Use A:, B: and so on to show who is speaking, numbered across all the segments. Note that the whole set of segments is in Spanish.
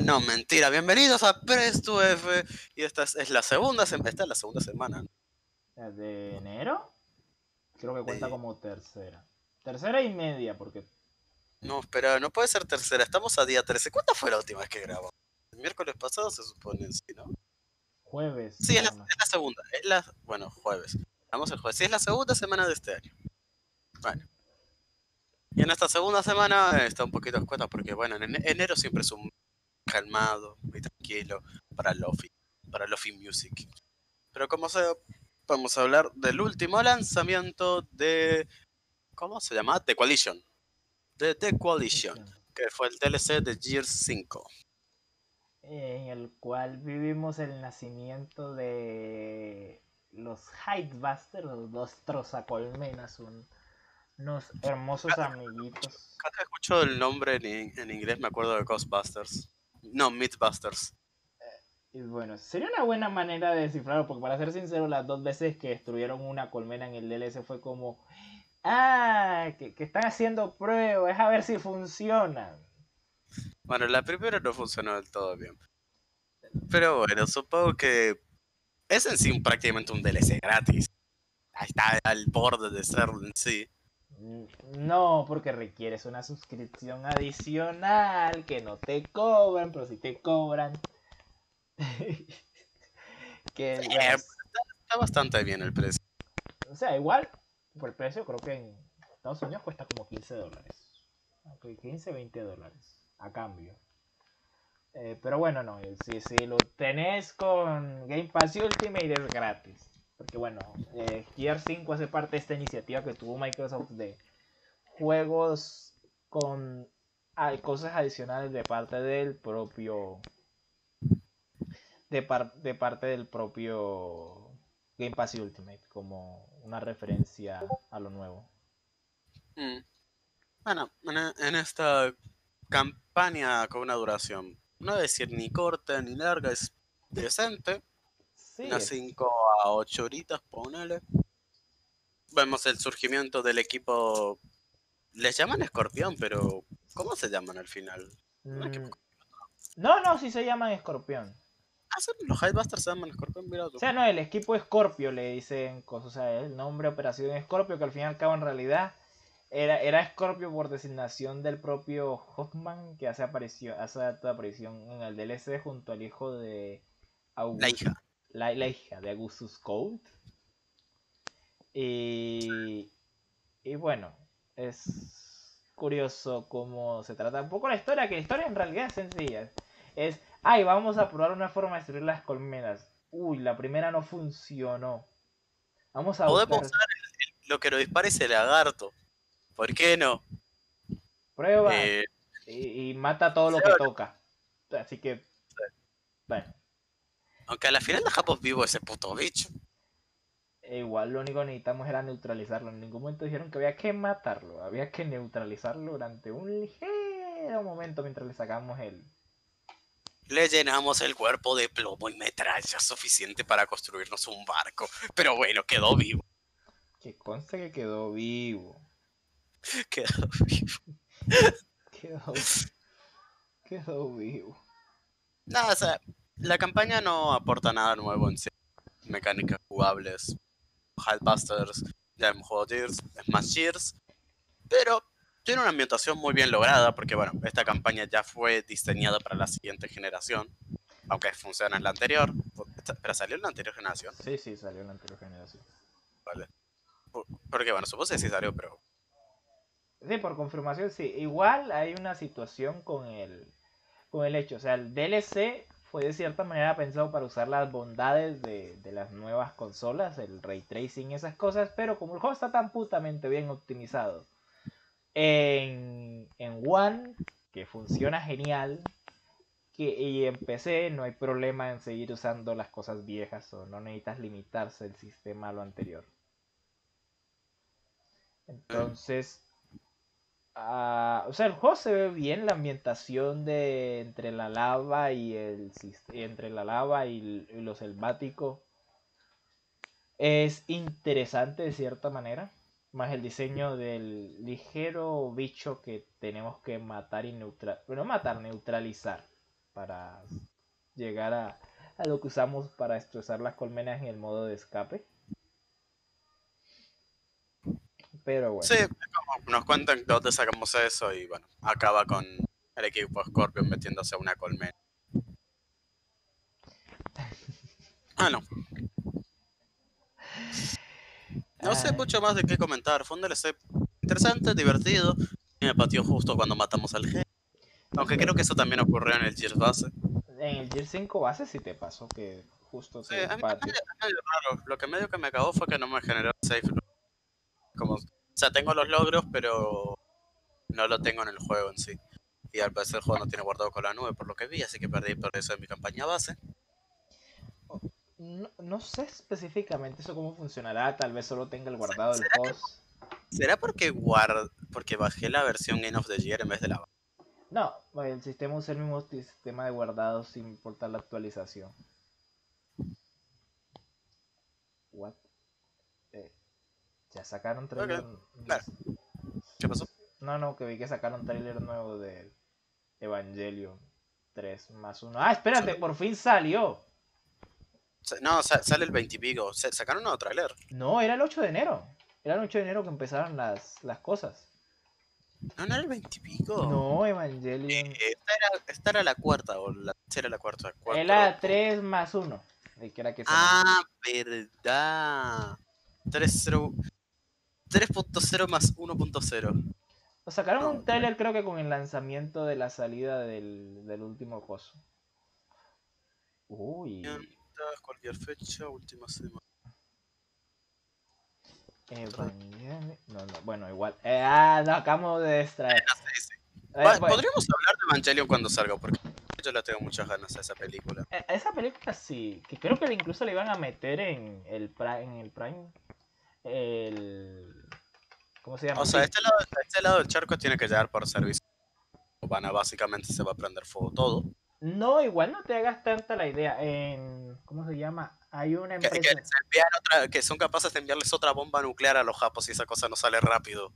A: No, mentira. Bienvenidos a Press to F. Y esta es, es la segunda semana. Esta es la segunda semana.
B: ¿La ¿De enero? Creo que cuenta como tercera. Tercera y media, porque
A: No, espera, no puede ser tercera. Estamos a día 13. ¿Cuánta fue la última vez que grabamos? El miércoles pasado se supone, sí, ¿no?
B: jueves.
A: Sí, es la,
B: bueno,
A: es la segunda. Es la, bueno, jueves. Vamos el jueves. Sí, es la segunda semana de este año. Bueno. Y en esta segunda semana eh, está un poquito escueta porque, bueno, en ene- enero siempre es un calmado y tranquilo para Lofi, para Lofi Music. Pero como sea, vamos a hablar del último lanzamiento de... ¿Cómo se llama? The Coalition. De The Coalition, que fue el DLC de Gears 5.
B: En el cual vivimos el nacimiento de los Hydebusters, los dos trozacolmenas, un- unos hermosos amiguitos.
A: Cada vez escucho el nombre en, en inglés me acuerdo de Ghostbusters. No, Mythbusters.
B: Y bueno, sería una buena manera de descifrarlo, porque para ser sincero, las dos veces que destruyeron una colmena en el DLC fue como, ah, que, que están haciendo pruebas, a ver si funcionan.
A: Bueno, la primera no funcionó del todo bien. Pero bueno, supongo que es en sí prácticamente un DLC gratis. Ahí está al borde de serlo en sí.
B: No, porque requieres una suscripción adicional que no te cobran, pero si te cobran. que, bueno,
A: Está bastante bien el precio.
B: o sea, igual, por el precio, creo que en Estados Unidos cuesta como 15 dólares. Ok, 15, 20 dólares a cambio. Eh, pero bueno, no, eh, si, si lo tenés con Game Pass Ultimate es gratis. Porque bueno, eh, Gear 5 hace parte de esta iniciativa que tuvo Microsoft de juegos con hay cosas adicionales de parte del propio de, par- de parte del propio Game Pass Ultimate como una referencia a lo nuevo.
A: Mm. Bueno, en, esta campaña con una duración, no decir ni corta ni larga, es decente.
B: Sí,
A: unas
B: es-
A: 5 a 8 horitas, ponele. Vemos el surgimiento del equipo. Les llaman escorpión, pero ¿cómo se llaman al final? Equipo-
B: Mm, No, no, sí se llaman Escorpión.
A: Ah, los Hydebusters se llaman escorpión, mira tú.
B: O sea, no, el equipo Scorpio le dicen cosas, o sea, el nombre Operación Scorpio, que al fin y al cabo en realidad era, era Scorpio por designación del propio Hoffman, que hace aparición, hace aparición en el DLC junto al hijo de August-
A: La hija.
B: La, la hija de Augustus Colt. Y, y bueno, es curioso cómo se trata un poco la historia, que la historia en realidad es sencilla. Es, ay, vamos a probar una forma de destruir las colmenas. Uy, la primera no funcionó. Vamos a
A: Podemos
B: buscar
A: usar el- el- lo que nos dispara ese lagarto. ¿Por qué no?
B: pruebas
A: Eh,
B: y, y mata todo lo que toca. Así que, bueno,
A: aunque a la final dejamos vivo ese puto bicho.
B: e igual lo único que necesitamos era neutralizarlo. En ningún momento dijeron que había que matarlo, había que neutralizarlo durante un ligero momento mientras le sacamos el,
A: Le llenamos el cuerpo de plomo y metralla suficiente para construirnos un barco. Pero bueno, quedó vivo.
B: Que conste que quedó vivo.
A: Quedó vivo.
B: Quedó, quedó vivo.
A: No, o sea, la campaña no aporta nada nuevo en sí. Mecánicas jugables, Hellbusters, ya hemos jugado Gears, Smash Gears, pero tiene una ambientación muy bien lograda porque, bueno, esta campaña ya fue diseñada para la siguiente generación, aunque funciona en la anterior, pero salió en la anterior generación,
B: Sí, sí, salió en la anterior generación.
A: ¿vale? Por- Porque, bueno, supongo que sí salió, pero
B: Sí, por confirmación, sí. Igual hay una situación con el, con el hecho. O sea, el DLC fue de cierta manera pensado para usar las bondades de, de las nuevas consolas, el ray tracing y esas cosas, pero como el juego está tan putamente bien optimizado en, en One, que funciona genial, que, y en PC no hay problema en seguir usando las cosas viejas o no necesitas limitarse el sistema a lo anterior. Entonces, ah, o sea, el juego se ve bien, la ambientación de entre la lava y el entre la lava y lo selvático es interesante de cierta manera. Más el diseño del ligero bicho que tenemos que matar y neutralizar. Bueno, matar, neutralizar. para llegar a, a lo que usamos para destrozar las colmenas en el modo de escape. Pero bueno.
A: Sí, como nos cuentan dónde sacamos eso y bueno, acaba con el equipo Scorpion metiéndose a una colmena. Ah, no. No sé
B: Ay.
A: mucho más de qué comentar. Fue un DLC interesante, divertido. Y me pateó justo cuando matamos al jefe. Aunque creo que eso también ocurrió en el Gears base.
B: En el Gear 5 base sí te pasó que justo
A: Sí,
B: te
A: raro. Lo que medio que me cagó fue que no me generó el save. Como, o sea, tengo los logros, pero no lo tengo en el juego en sí. Y al parecer el juego no tiene guardado con la nube por lo que vi, así que perdí por eso en mi campaña base.
B: No, no sé específicamente eso cómo funcionará, tal vez solo tenga el guardado del
A: ¿Será que-
B: host.
A: ¿Será porque guard porque bajé la versión Game of the Year en vez de la
B: No, el sistema usa el mismo sistema de guardado sin importar la actualización. What? Ya sacaron trailer.
A: claro. ¿Qué pasó?
B: No, no, que vi que sacaron trailer nuevo de Evangelion 3 más 1. Ah, espérate, por fin salió.
A: Sa- No, sa- sale el 20 y pico. Sacaron nuevo trailer.
B: No, era el 8 de enero. Era el 8 de enero que empezaron las, las cosas.
A: No, no era el 20 y pico.
B: No, Evangelion.
A: Eh, esta, era, esta era la cuarta, o la tercera era la cuarta. cuarta.
B: Era 3 más 1. El que era que.
A: Ah, verdad. 3.0 3.0 más 1.0.
B: O sacaron un trailer creo que con el lanzamiento de la salida del, del último coso. Uy.
A: Cualquier fecha, última semana.
B: Evangelion. No, no, bueno, igual. Eh, ah, acabamos de distraer.
A: Sí, sí.
B: Eh,
A: Va-
B: bueno,
A: Podríamos hablar de Evangelion cuando salga, porque yo le tengo muchas ganas a esa película.
B: eh, esa película sí, que creo que incluso le iban a meter en el Prime. En el Prime el, ¿Cómo se llama?
A: O sea, este lado, este lado del charco tiene que llegar por servicio. Van a básicamente se va a prender fuego todo.
B: No, igual no te hagas tanta la idea. En, ¿Cómo se llama? Hay una
A: Que, que
B: empresa.
A: otra, que son capaces de enviarles otra bomba nuclear a los japos y esa cosa no sale rápido.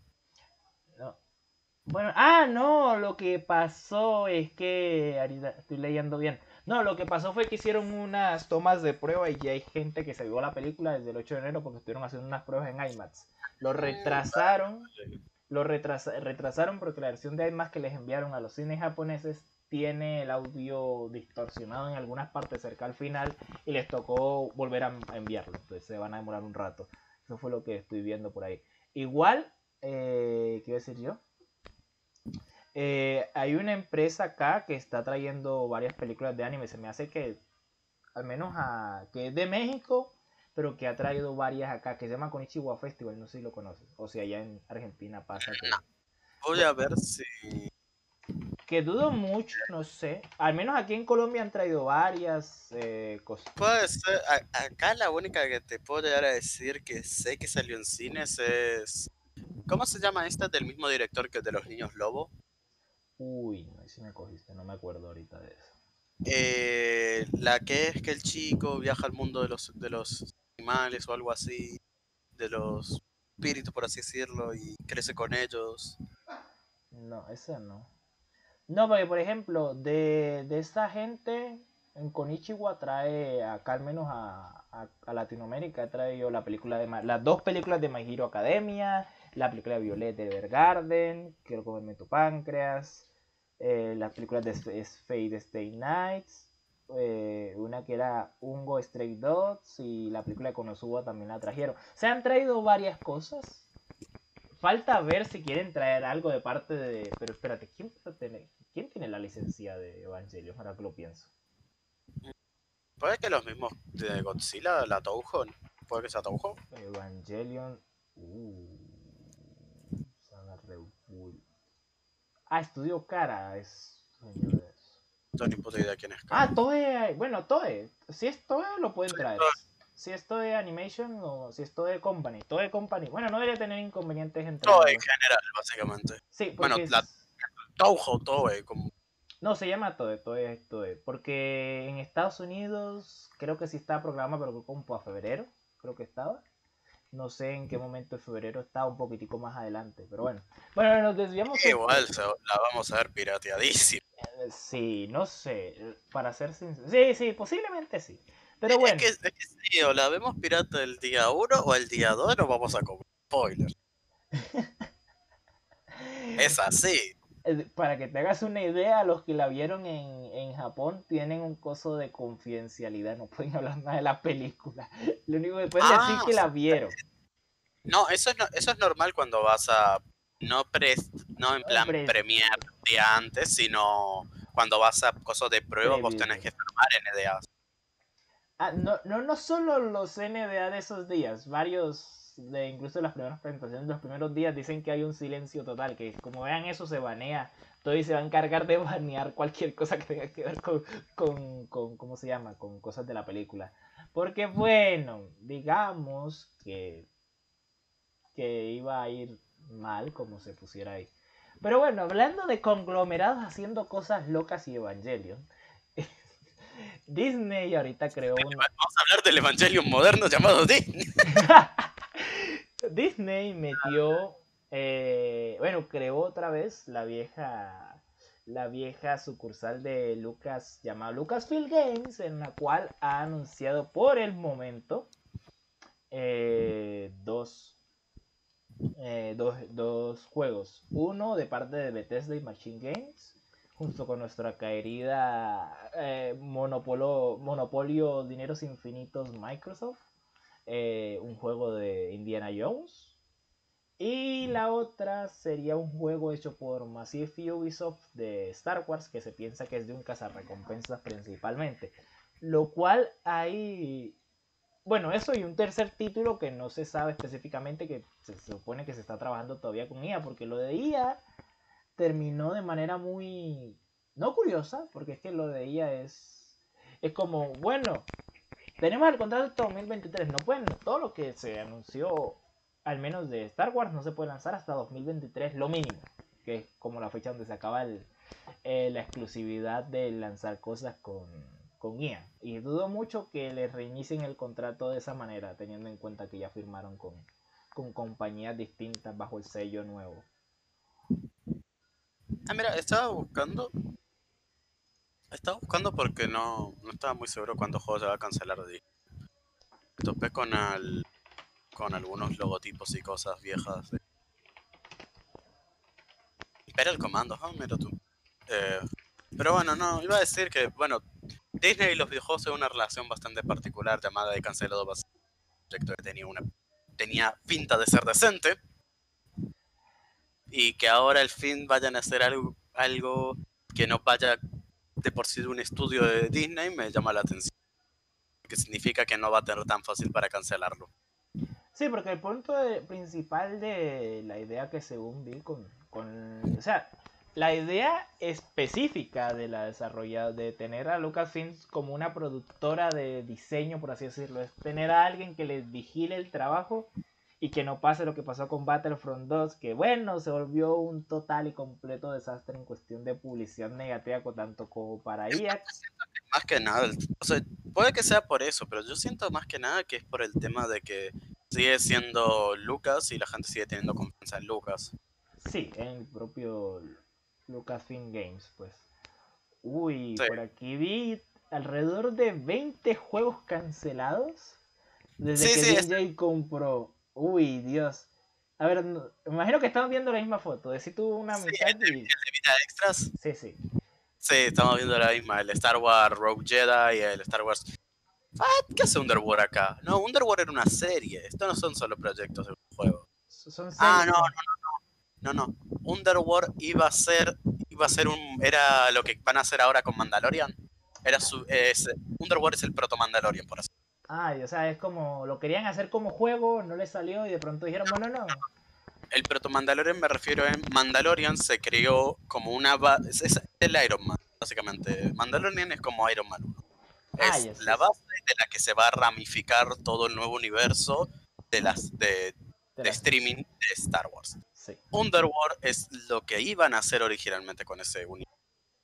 B: No. Bueno, ah, no, lo que pasó es que, ahorita estoy leyendo bien. No, lo que pasó fue que hicieron unas tomas de prueba y ya hay gente que se vio la película desde el 8 de enero porque estuvieron haciendo unas pruebas en IMAX. Lo retrasaron, lo retrasa- retrasaron porque la versión de IMAX que les enviaron a los cines japoneses tiene el audio distorsionado en algunas partes cerca al final y les tocó volver a a enviarlo. Entonces se van a demorar un rato. Eso fue lo que estoy viendo por ahí. Igual, eh, ¿qué iba a decir yo? Eh, hay una empresa acá que está trayendo varias películas de anime. Se me hace que, al menos a, que es de México, pero que ha traído varias acá, que se llama Konichiwa Festival, no sé si lo conoces. O si allá en Argentina pasa que,
A: Voy a ver si.
B: que dudo mucho, no sé. Al menos aquí en Colombia han traído varias eh, cosas.
A: Puede ser. a- acá la única que te puedo llegar a decir que sé que salió en cines es. ¿Cómo se llama esta? Del mismo director que de los niños lobo.
B: Uy, no, ahí sí me cogiste, no me acuerdo ahorita de eso.
A: Eh, la que es que el chico viaja al mundo de los, de los animales o algo así. De los espíritus, por así decirlo, y crece con ellos.
B: No, esa no. No, porque por ejemplo, de, de esta gente, en Konichiwa trae, acá al menos a, a, a Latinoamérica, ha traído la película de, las dos películas de My Hero Academia, la película de Violet Evergarden, Quiero comerme tu páncreas, eh, las películas de Fate Stay Nights, eh, una que era Ungo Stray Dogs y la película de Konosuba también la trajeron. Se han traído varias cosas. Falta ver si quieren traer algo de parte de. Pero espérate, ¿quién, tiene, ¿quién tiene la licencia de Evangelion? Ahora que lo pienso.
A: Puede que los mismos de Godzilla, la Touhou. Puede que sea Touhou.
B: Evangelion. Uh, Ah, Estudio Cara es.
A: No ni puta idea quién es.
B: Ah, Toei. Bueno, Toei. Si es Toei, lo pueden traer. Si es Toei Animation o si es Toei Company. Toei Company. Bueno, no debería tener inconvenientes entre.
A: Todo en general, básicamente.
B: Sí,
A: Bueno,
B: porque
A: la-
B: es-
A: Touhou, Toei, como
B: No, se llama Toei, Toei es Toei. Porque en Estados Unidos creo que sí está programado, pero como a febrero, creo que estaba. No sé en qué momento de febrero está, un poquitico más adelante, pero bueno. Bueno, nos desviamos. un
A: Igual se- la vamos a ver pirateadísima.
B: Eh, Sí, no sé. eh, Para ser sincero. Sí, sí, posiblemente sí. Pero bueno,
A: Es que, es que sí, o la vemos pirata el día 1 o el día 2 nos vamos a comer spoiler. Es así.
B: Eh, para que te hagas una idea, los que la vieron en, en Japón tienen un coso de confidencialidad. No pueden hablar nada de la película. Lo único que pueden decir
A: Ah,
B: es que la vieron.
A: No, eso es, no- eso es normal cuando vas a. No, pres, no en plan
B: pre-
A: premier día antes, sino cuando vas a cosas de prueba, vos tenés que firmar NDAs.
B: Ah, no, no, no solo los NDA de esos días, varios de incluso las primeras presentaciones los primeros días dicen que hay un silencio total, que como vean eso se banea, todo y se va a encargar de banear cualquier cosa que tenga que ver con, con, con ¿cómo se llama? Con cosas de la película. Porque bueno, digamos que, que iba a ir mal como se pusiera ahí. Pero bueno, hablando de conglomerados haciendo cosas locas y Evangelion. Disney ahorita creó un,
A: Vamos a hablar del Evangelion moderno llamado Disney.
B: Disney metió, eh, bueno, creó otra vez la vieja, la vieja sucursal de Lucas llamada Lucasfilm Games, en la cual ha anunciado por el momento eh, dos, eh, dos, dos juegos. Uno de parte de Bethesda y Machine Games, junto con nuestra querida monopolo, monopolio Dineros Infinitos Microsoft eh, un juego de Indiana Jones. Y la otra sería un juego hecho por Massive Ubisoft de Star Wars, que se piensa que es de un cazarrecompensas principalmente. Lo cual hay. Bueno, eso y un tercer título que no se sabe específicamente, que se supone que se está trabajando todavía con IA, porque lo de IA terminó de manera muy. No curiosa, porque es que lo de IA es. Es como, bueno, tenemos el contrato hasta 2023. No pueden, todo lo que se anunció, al menos de Star Wars, no se puede lanzar hasta 2023, lo mínimo. Que es como la fecha donde se acaba eh, la exclusividad de lanzar cosas con, con. Y dudo mucho que les reinicien el contrato de esa manera, teniendo en cuenta que ya firmaron con, con compañías distintas bajo el sello nuevo.
A: Ah, mira, estaba buscando. Estaba buscando porque no, no estaba muy seguro cuántos juegos se va a cancelar. Me topé con al, con algunos logotipos y cosas viejas. Espera el comando, ah, mira tú. Eh, pero bueno, no, iba a decir que, bueno, Disney y los videojuegos tienen una relación bastante particular llamada de cancelado. Un proyecto que tenía una tenía pinta de ser decente y que ahora al fin vayan a hacer algo, algo que no vaya de por de un estudio de Disney me llama la atención. Que significa que no va a tener tan fácil para cancelarlo.
B: Sí, porque el punto principal de la idea que según vi con, con- O sea, la idea específica de la desarrollada, de tener a Lucasfilms como una productora de diseño, por así decirlo, es tener a alguien que les vigile el trabajo y que no pase lo que pasó con Battlefront 2, que bueno, se volvió un total y completo desastre en cuestión de publicidad negativa, con- tanto como para IA.
A: Más que nada, o sea, puede que sea por eso, pero yo siento más que nada que es por el tema de que sigue siendo Lucas y la gente sigue teniendo confianza en Lucas.
B: Sí, en el propio Lucasfilm Games, pues. Uy,
A: Sí.
B: por aquí vi alrededor de 20 juegos cancelados desde
A: Sí,
B: que
A: sí, es-
B: DJ compró. Uy, Dios. A ver, no- me imagino que estamos viendo la misma foto. De si tuvo una
A: Sí,
B: mitad
A: el de,
B: y...
A: el de vida extras.
B: Sí, sí.
A: Sí, estamos viendo la misma, el Star Wars Rogue Jedi y el Star Wars... Ah, ¿Qué hace Underworld acá? No, Underworld era una serie, estos no son solo proyectos de un juego.
B: Son
A: Ah,
B: series,
A: no, no, no, no. Underworld iba a ser, iba a ser un, era lo que van a hacer ahora con Mandalorian. Era su, es, Underworld es el proto Mandalorian, por así.
B: Ay, o sea, es como lo querían hacer como juego, no les salió y de pronto dijeron, bueno, no.
A: El proto Mandalorian me refiero en Mandalorian se creó como una base, es, es el Iron Man, básicamente. Mandalorian es como Iron Man 1.
B: Ah,
A: Es la base de la que se va a ramificar todo el nuevo universo de las de,
B: de
A: de
B: las-
A: streaming de Star Wars.
B: Sí.
A: Underworld es lo que iban a hacer originalmente con ese universo.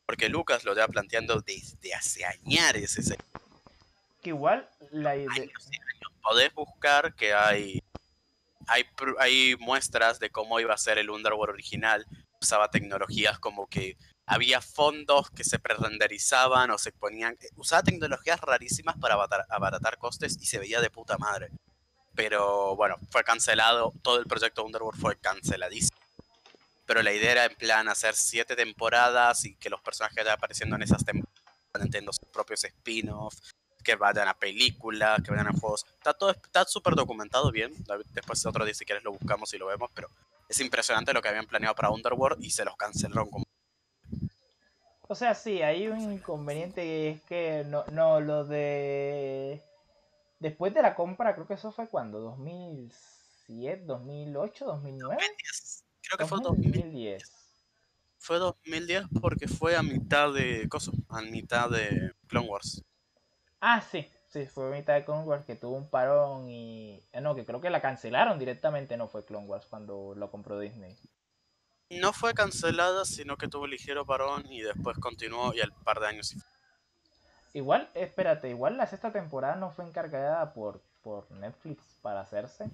A: Porque Lucas lo lleva planteando desde hace años ese
B: Que igual la idea...
A: Podés buscar que hay, hay, hay muestras de cómo iba a ser el Underworld original. Usaba tecnologías como que había fondos que se pre-renderizaban o se ponían... Usaba tecnologías rarísimas para abaratar, abaratar costes y se veía de puta madre. Pero bueno, fue cancelado, todo el proyecto Underworld fue canceladísimo. Pero la idea era en plan hacer siete temporadas y que los personajes apareciendo en esas temporadas teniendo sus propios spin-offs, que vayan a películas, que vayan a juegos. Está todo está súper documentado bien. Después otro día si quieres lo buscamos y lo vemos, pero es impresionante lo que habían planeado para Underworld y se los cancelaron como
B: o sea, sí, hay un inconveniente es que no, no, lo de... Después de la compra, creo que eso fue cuando, 2007, 2008, 2009.
A: 2010. Creo que fue 2010. Fue 2010 porque fue a mitad de coso, a mitad de Clone Wars.
B: Ah, sí, sí, fue mitad de Clone Wars que tuvo un parón y... Eh, no, que creo que la cancelaron directamente, no fue Clone Wars cuando lo compró Disney.
A: No fue cancelada, sino que tuvo ligero parón y después continuó y al par de años
B: Igual, espérate, igual la sexta temporada no fue encargada por, por Netflix para hacerse.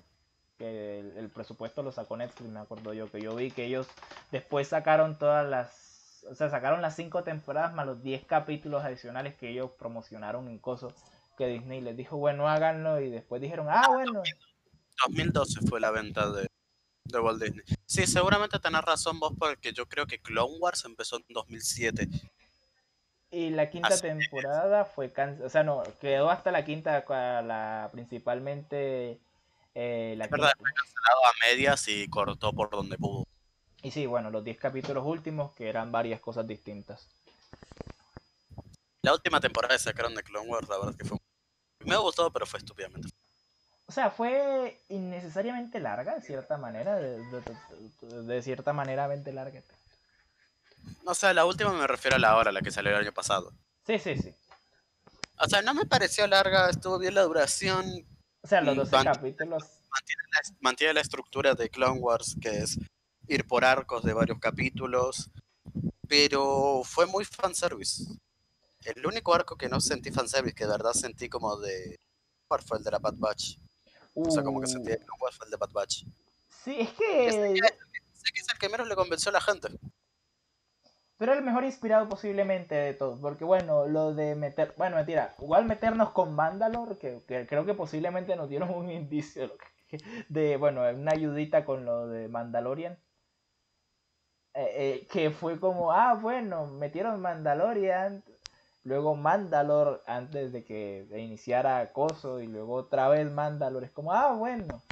B: Que el, presupuesto lo sacó Netflix, me acuerdo yo, que yo vi que ellos después sacaron todas las... O sea, sacaron las cinco temporadas más los 10 capítulos adicionales que ellos promocionaron en Coso. Que Disney les dijo, bueno, háganlo. Y después dijeron, ah, bueno.
A: 2012 fue la venta de, de Walt Disney. Sí, seguramente tenés razón vos porque yo creo que Clone Wars empezó en 2007.
B: Y la quinta temporada fue cancelada, o sea, no, quedó hasta la quinta, la, principalmente... Eh, la
A: verdad, fue cancelado a medias y cortó por donde pudo.
B: Y sí, bueno, los 10 capítulos últimos que eran varias cosas distintas.
A: La última temporada que sacaron de Clone Wars, la verdad es que fue... Me ha gustado, pero fue estúpidamente.
B: O sea, fue innecesariamente larga, de cierta manera. De, cierta manera, larga.
A: O sea, la última me refiero a la hora, la que salió el año pasado.
B: Sí, sí, sí.
A: O sea, no me pareció larga, estuvo bien la duración.
B: O sea, los 12 capítulos.
A: Mantiene la, estructura de Clone Wars, que es ir por arcos de varios capítulos. Pero fue muy fanservice. El único arco que no sentí fanservice, que de verdad sentí como de. fue el de la Bad Batch. O sea, como que sentía que no fue el de Bad Batch.
B: Sí, es que...
A: Sé que, es el que menos le convenció a la gente.
B: Pero el mejor inspirado posiblemente de todos. Porque bueno, lo de meter... Bueno, mentira. Igual meternos con Mandalore, que, creo que posiblemente nos dieron un indicio de, bueno, una ayudita con lo de Mandalorian. Eh, eh, que fue como, ah, bueno, metieron Mandalorian, luego Mandalor antes de que iniciara Coso y luego otra vez Mandalor. Es como, ah, bueno.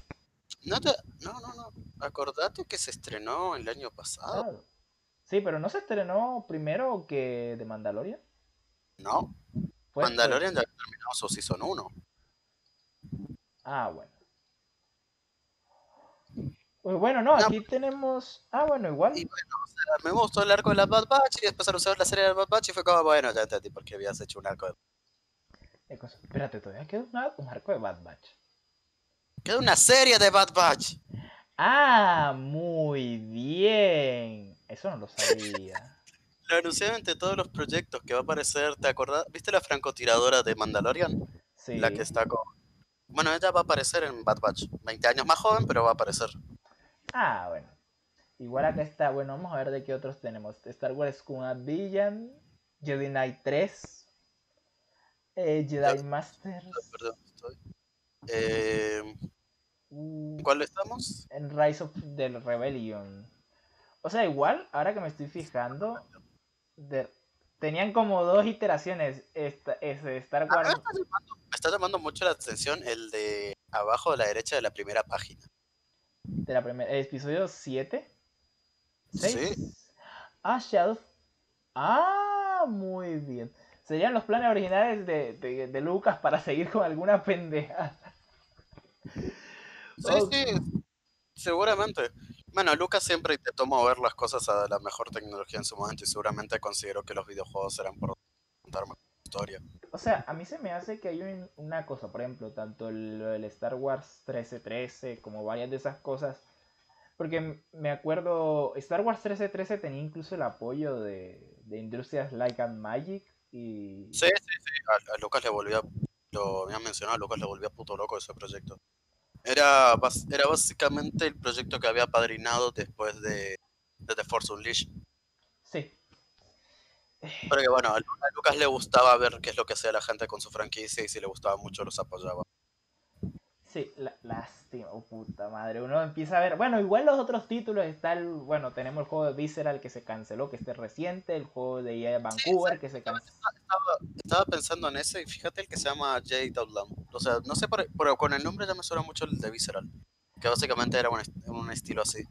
A: No, no, no, no. Acordate que se estrenó el año pasado.
B: Sí, pero no se estrenó primero que de Mandalorian.
A: No. Mandalorian ya terminó su season 1.
B: Ah, bueno. Pues bueno, no, aquí tenemos. Ah, bueno, igual.
A: Y bueno, o sea, me gustó el arco de la Bad Batch y después anunciaron la serie de la Bad Batch y fue como, bueno, ya entendí por qué habías hecho un arco de.
B: Espérate, todavía queda un arco de Bad Batch.
A: Queda una serie de Bad Batch.
B: Ah, muy bien. Eso no lo sabía.
A: lo anunciaron entre todos los proyectos que va a aparecer. ¿Te acordás? ¿Viste la francotiradora de Mandalorian? Sí. La que está con. Bueno, ella va a aparecer en Bad Batch. 20 años más joven, pero va a aparecer.
B: Ah, bueno. Igual acá está, bueno, vamos a ver de qué otros tenemos. Star Wars Squad Villain, Jedi Knight 3, eh, Jedi Masters. Perdón, estoy.
A: Eh, ¿Cuál estamos?
B: En Rise of the Rebellion. O sea, igual, ahora que me estoy fijando, tenían como dos iteraciones. Esta, Star ah, Wars.
A: me está llamando mucho la atención el de abajo a la derecha de la primera página
B: de la primera, episodio 7.
A: Sí.
B: Ah, Shadow. Ah, muy bien. Serían los planes originales de, de, Lucas para seguir con alguna pendeja.
A: Sí, sí, seguramente. Bueno, Lucas siempre intentó mover las cosas a la mejor tecnología en su momento y seguramente consideró que los videojuegos eran por contar historia.
B: O sea, a mí se me hace que hay una cosa, por ejemplo, tanto el, Star Wars 1313 como varias de esas cosas. Porque me acuerdo, Star Wars 1313 tenía incluso el apoyo de, Industrias Like and Magic y...
A: Sí, sí, sí, a, Lucas le volvía, lo habían mencionado, a Lucas le volvía puto loco ese proyecto. Era, era básicamente el proyecto que había padrinado después de, de The Force Unleashed.
B: Sí,
A: Porque bueno, a Lu- a Lucas le gustaba ver qué es lo que hacía la gente con su franquicia y si le gustaba mucho los apoyaba.
B: Sí, la- lástima, oh, puta madre. Uno empieza a ver. Bueno, igual los otros títulos está el. Bueno, tenemos el juego de Visceral que se canceló, que este es reciente. El juego de EA Vancouver que se canceló.
A: Estaba, estaba pensando en ese y fíjate el que se llama Jade Outland. O sea, no sé, por- pero con el nombre ya me suena mucho el de Visceral. Que básicamente era un, est- un estilo así.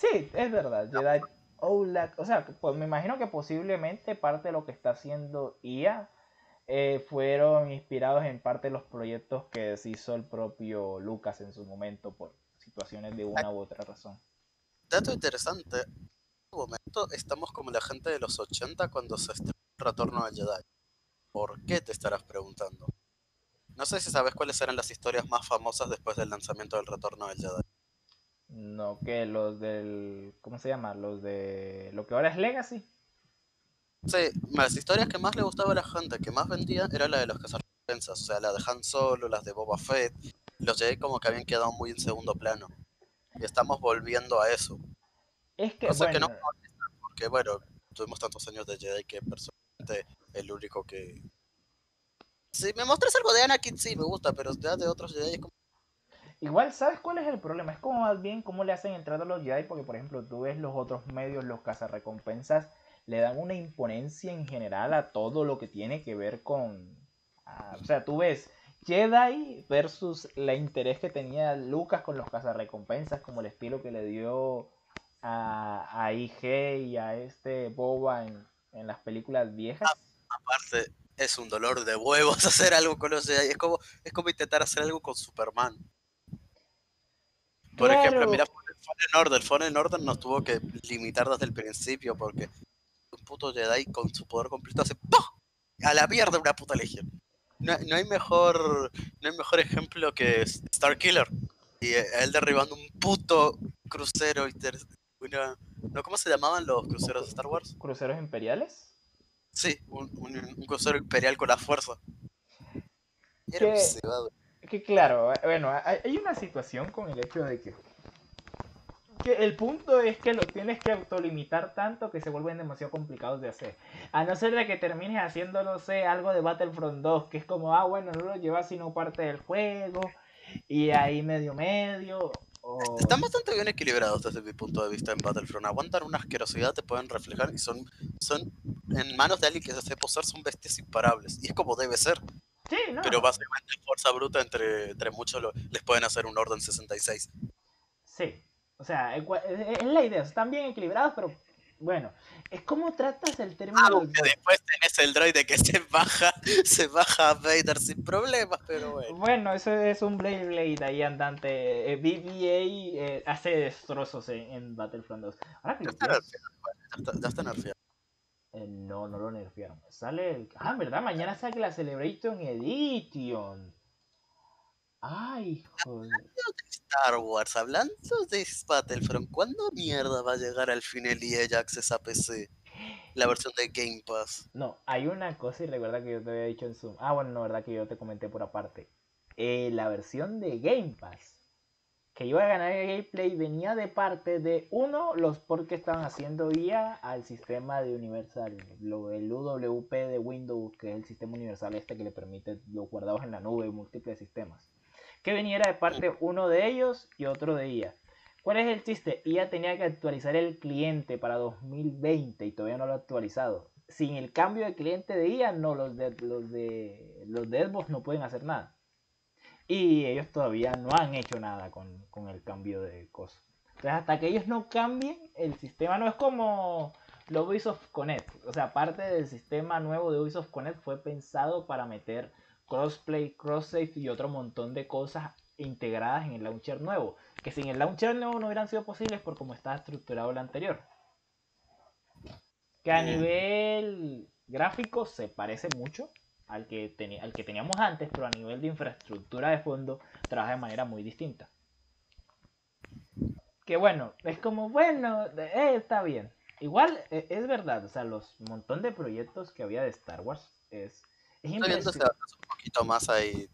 B: Sí, es verdad. Jedi Outlaw. O sea, pues me imagino que posiblemente parte de lo que está haciendo EA eh, fueron inspirados en parte de los proyectos que se hizo el propio Lucas en su momento por situaciones de una u otra razón.
A: Dato interesante. En este momento estamos como la gente de los 80 cuando se estrenó el Retorno al Jedi. ¿Por qué te estarás preguntando? No sé si sabes cuáles eran las historias más famosas después del lanzamiento del Retorno del Jedi.
B: No que los del. ¿Cómo se llama? Los de. Lo que ahora es Legacy.
A: Sí, las historias que más le gustaba a la gente, que más vendía, era la de los cazarrecompensas, o sea, la de Han Solo, las de Boba Fett, los Jedi como que habían quedado muy en segundo plano. Y estamos volviendo a eso.
B: Es que,
A: Cosa que
B: bueno.
A: no me molesta, porque bueno, tuvimos tantos años de Jedi que personalmente el único que... Si me mostras algo de Anakin, sí, me gusta, pero ya de otros Jedi es como...
B: Igual, ¿sabes cuál es el problema? Es como más bien cómo le hacen entrar a los Jedi, porque por ejemplo, tú ves los otros medios, los cazarrecompensas, le dan una imponencia en general a todo lo que tiene que ver con... ah, o sea, tú ves Jedi versus la interés que tenía Lucas con los cazarrecompensas, como el estilo que le dio a, a IG y a este Boba en, en las películas viejas.
A: Aparte, es un dolor de huevos hacer algo con los Jedi. Es como, es como intentar hacer algo con Superman. Por
B: Claro.
A: ejemplo, mira Fallen Order. Fallen Order nos tuvo que limitar desde el principio porque un puto Jedi con su poder completo hace ¡pum! a la mierda una puta legión. No, no hay mejor no hay mejor ejemplo que Starkiller y eh, él derribando un puto crucero inter- una- no cómo se llamaban los cruceros de Star Wars
B: ¿Cruceros imperiales?
A: sí un, un- un crucero imperial con la fuerza era un
B: ¿Qué? Que claro, eh, bueno, hay una situación con el hecho de que, que el punto es que los tienes que autolimitar tanto que se vuelven demasiado complicados de hacer. A no ser de que termines haciendo, no sé, algo de Battlefront 2, que es como, ah, bueno, no lo llevas sino parte del juego, y ahí medio medio, o...
A: Están bastante bien equilibrados desde mi punto de vista en Battlefront. Aguantan una asquerosidad, te pueden reflejar y son, son en manos de alguien que se hace posar, son bestias imparables. Y es como debe ser.
B: Sí, no.
A: Pero básicamente fuerza bruta entre, entre muchos lo- les pueden hacer un orden 66.
B: Sí, o sea, es, la idea, están bien equilibrados, pero bueno, es como tratas el término del
A: Aunque después tenés el droide que se baja, se baja a Vader sin problemas, pero bueno.
B: Bueno, eso es un Blade Blade ahí andante. Eh, BBA eh, hace destrozos en, en Battlefront 2. Ahora que
A: Ya está nerfeado, ya está, ya está nerfeado.
B: Eh, no, no lo nerfearon. Sale el... Ah, ¿verdad? Mañana sale la Celebration Edition. Ay, joder.
A: Star Wars, hablando de Battlefront, ¿cuándo mierda va a llegar al fin el EA Access a PC? La versión de Game Pass.
B: No, hay una cosa y recuerda que yo te había dicho en Zoom. Ah, bueno, no, verdad que yo te comenté por aparte. Eh, la versión de Game Pass que iba a ganar el gameplay venía de parte de uno, los ports que estaban haciendo IA al sistema de Universal, lo, el UWP de Windows, que es el sistema universal este que le permite los guardados en la nube múltiples sistemas. Que viniera de parte uno de ellos y otro de IA. ¿Cuál es el chiste? IA tenía que actualizar el cliente para 2020 y todavía no lo ha actualizado. Sin el cambio de cliente de IA, no, los de los de los de Xbox no pueden hacer nada. Y ellos todavía no han hecho nada con, con el cambio de cosas. Entonces, hasta que ellos no cambien, el sistema no es como lo Ubisoft Connect. O sea, parte del sistema nuevo de Ubisoft Connect fue pensado para meter crossplay, cross-save y otro montón de cosas integradas en el launcher nuevo. Que sin el launcher nuevo no hubieran sido posibles por cómo estaba estructurado el anterior. Que a nivel gráfico se parece mucho al que, tenía, al que teníamos antes, pero a nivel de infraestructura de fondo trabaja de manera muy distinta. Que bueno, es como, bueno, eh, está bien. Igual eh, es verdad, o sea, los montón de proyectos que había de Star Wars es, es impresionante.
A: un poquito más ahí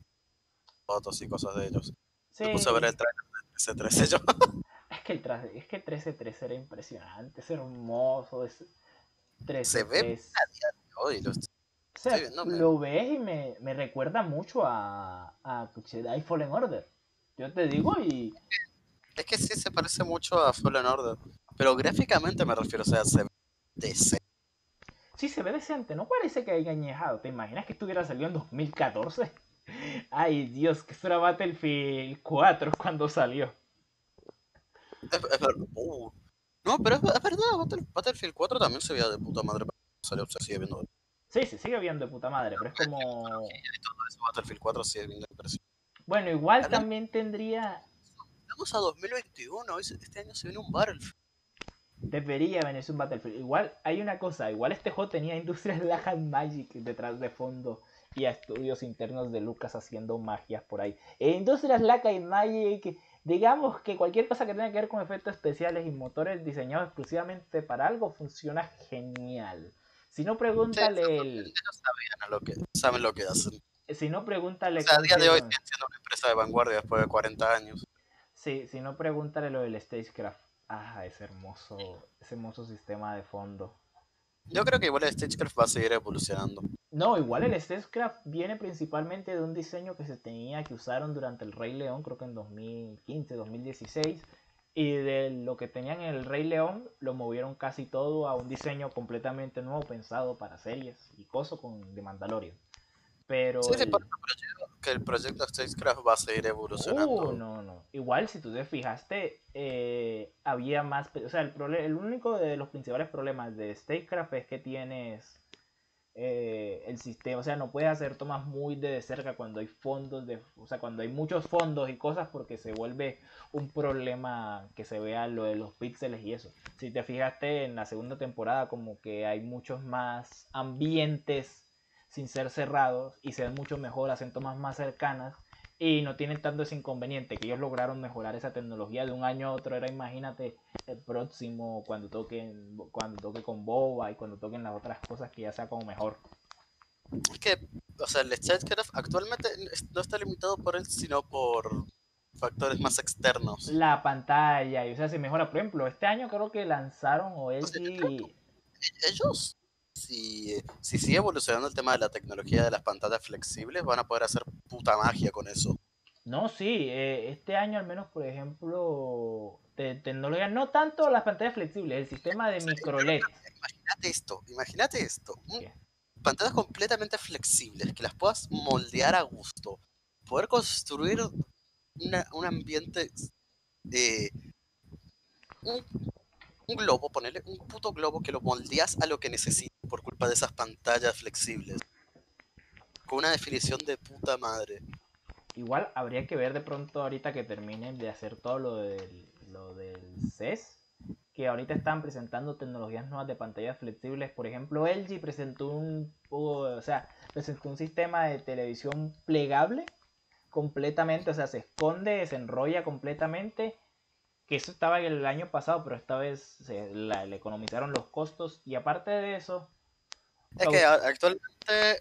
A: fotos y cosas de ellos. Me
B: Sí,
A: puse a ver el trailer de 13 yo.
B: es que el traje, es que 13-13 era impresionante, es hermoso, es 13
A: Se ve hoy lo estoy-
B: O sea,
A: Sí, no, me-
B: lo ves y me, me recuerda mucho a, a Jedi Fallen Order. Yo te digo y
A: Es que sí se parece mucho a Fallen Order. Pero gráficamente me refiero, o sea, se ve decente.
B: sí se ve decente, no parece que haya añejado. ¿Te imaginas que estuviera salido en 2014? Ay, Dios, que eso era Battlefield 4 cuando salió.
A: Es, es uh. No, pero es, es verdad, Battle- Battlefield 4 también se veía de puta madre. Salió, se sigue viendo.
B: Sí, se sigue viendo de puta madre, pero es como...
A: eso, Battlefield 4 sigue viendo impresionante.
B: Bueno, igual también tendría...
A: Estamos a 2021, hoy se- este año se viene un Battlefield.
B: Debería venirse un Battlefield. Igual hay una cosa, igual este juego tenía Industrias Light and Magic detrás de fondo y a estudios internos de Lucas haciendo magias por ahí. E Industrias Light and Magic, digamos que cualquier cosa que tenga que ver con efectos especiales y motores diseñados exclusivamente para algo funciona genial. Si no, pregúntale el...
A: Ellos sabían lo que, saben lo que hacen.
B: Si no, pregúntale...
A: O sea, a día de hoy siguen siendo una empresa de vanguardia después de 40 años.
B: Sí, si no, pregúntale lo del Stagecraft. Ah, ese hermoso, ese hermoso sistema de fondo.
A: Yo creo que igual el Stagecraft va a seguir evolucionando.
B: No, igual el Stagecraft viene principalmente de un diseño que se tenía que usaron durante el Rey León, creo que en 2015, 2016. Y de lo que tenían en el Rey León, lo movieron casi todo a un diseño completamente nuevo pensado para series y cosas con de Mandalorian. Pero
A: Sí, sí,
B: el-
A: creo que el proyecto Stagecraft va a seguir evolucionando.
B: Uh, no, no. Igual, si tú te fijaste, eh, había más. O sea, el, el único de los principales problemas de Statecraft es que tienes eh, el sistema. O sea, no puedes hacer tomas muy de cerca cuando hay fondos, de, o sea, cuando hay muchos fondos y cosas, porque se vuelve un problema que se vea lo de los píxeles y eso. Si te fijaste en la segunda temporada, como que hay muchos más ambientes sin ser cerrados y se ven mucho mejor, hacen tomas más cercanas y no tienen tanto ese inconveniente que ellos lograron mejorar esa tecnología de un año a otro. Era, imagínate, el próximo cuando toquen, cuando toque con Boba y cuando toquen las otras cosas que ya sea como mejor.
A: Es que, o sea, el Stagecraft actualmente no está limitado por él, sino por factores más externos.
B: La pantalla, y o sea, se mejora. Por ejemplo, este año creo que lanzaron o
A: sea,
B: LG.
A: Ellos, si, si sigue evolucionando el tema de la tecnología de las pantallas flexibles, van a poder hacer puta magia con eso.
B: No, sí, eh, este año al menos, por ejemplo, de tecnología, no tanto las pantallas flexibles, el sistema de micro LED.
A: Imagínate esto, imagínate esto. pantallas completamente flexibles, que las puedas moldear a gusto. Poder construir una- un ambiente eh, un, un globo, ponerle un puto globo que lo moldeas a lo que necesitas por culpa de esas pantallas flexibles. Con una definición de puta madre.
B: Igual habría que ver de pronto ahorita que terminen de hacer todo lo del, lo del CES, que ahorita están presentando tecnologías nuevas de pantallas flexibles. Por ejemplo, LG presentó un, o sea, presentó un sistema de televisión plegable completamente, o sea, se esconde, se enrolla completamente. Que eso estaba el año pasado, pero esta vez se le economizaron los costos. Y aparte de eso,
A: Es que actualmente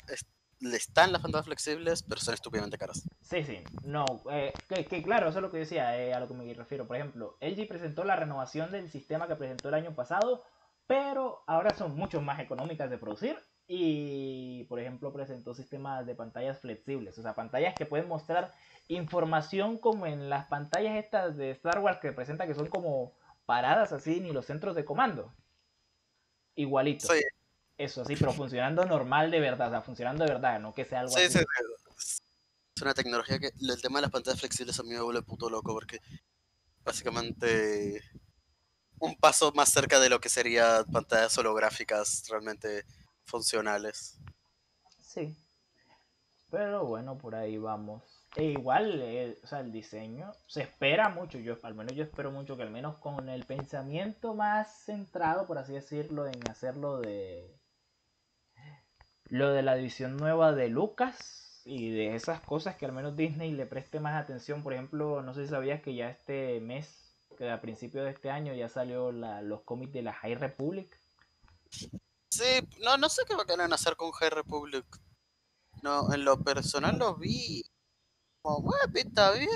A: le están las pantallas flexibles, pero son estúpidamente caras.
B: Sí, sí, no, eh, que, que claro, eso es lo que decía, eh, a lo que me refiero. Por ejemplo, LG presentó la renovación del sistema que presentó el año pasado, pero ahora son mucho más económicas de producir y, por ejemplo, presentó sistemas de pantallas flexibles, o sea, pantallas que pueden mostrar información como en las pantallas estas de Star Wars que presenta que son como paradas así, ni los centros de comando. Igualito.
A: Sí,
B: Eso así, pero funcionando normal de verdad, o sea, funcionando de verdad, no que sea algo
A: sí,
B: así.
A: sí, sí. Es una tecnología que el tema de las pantallas flexibles a mí me vuelve puto loco porque básicamente un paso más cerca de lo que serían pantallas holográficas realmente funcionales.
B: Sí. Pero bueno, por ahí vamos. E igual, eh, o sea, el diseño se espera mucho. Yo, al menos yo espero mucho que al menos con el pensamiento más centrado, por así decirlo, en hacerlo de lo de la división nueva de Lucas y de esas cosas que al menos Disney le preste más atención. Por ejemplo, no sé si sabías que ya este mes, que a principio de este año ya salió la- los cómics de la High Republic.
A: Sí, no, no sé qué va a hacer con High Republic. No, en lo personal lo vi como, bueno, pinta bien,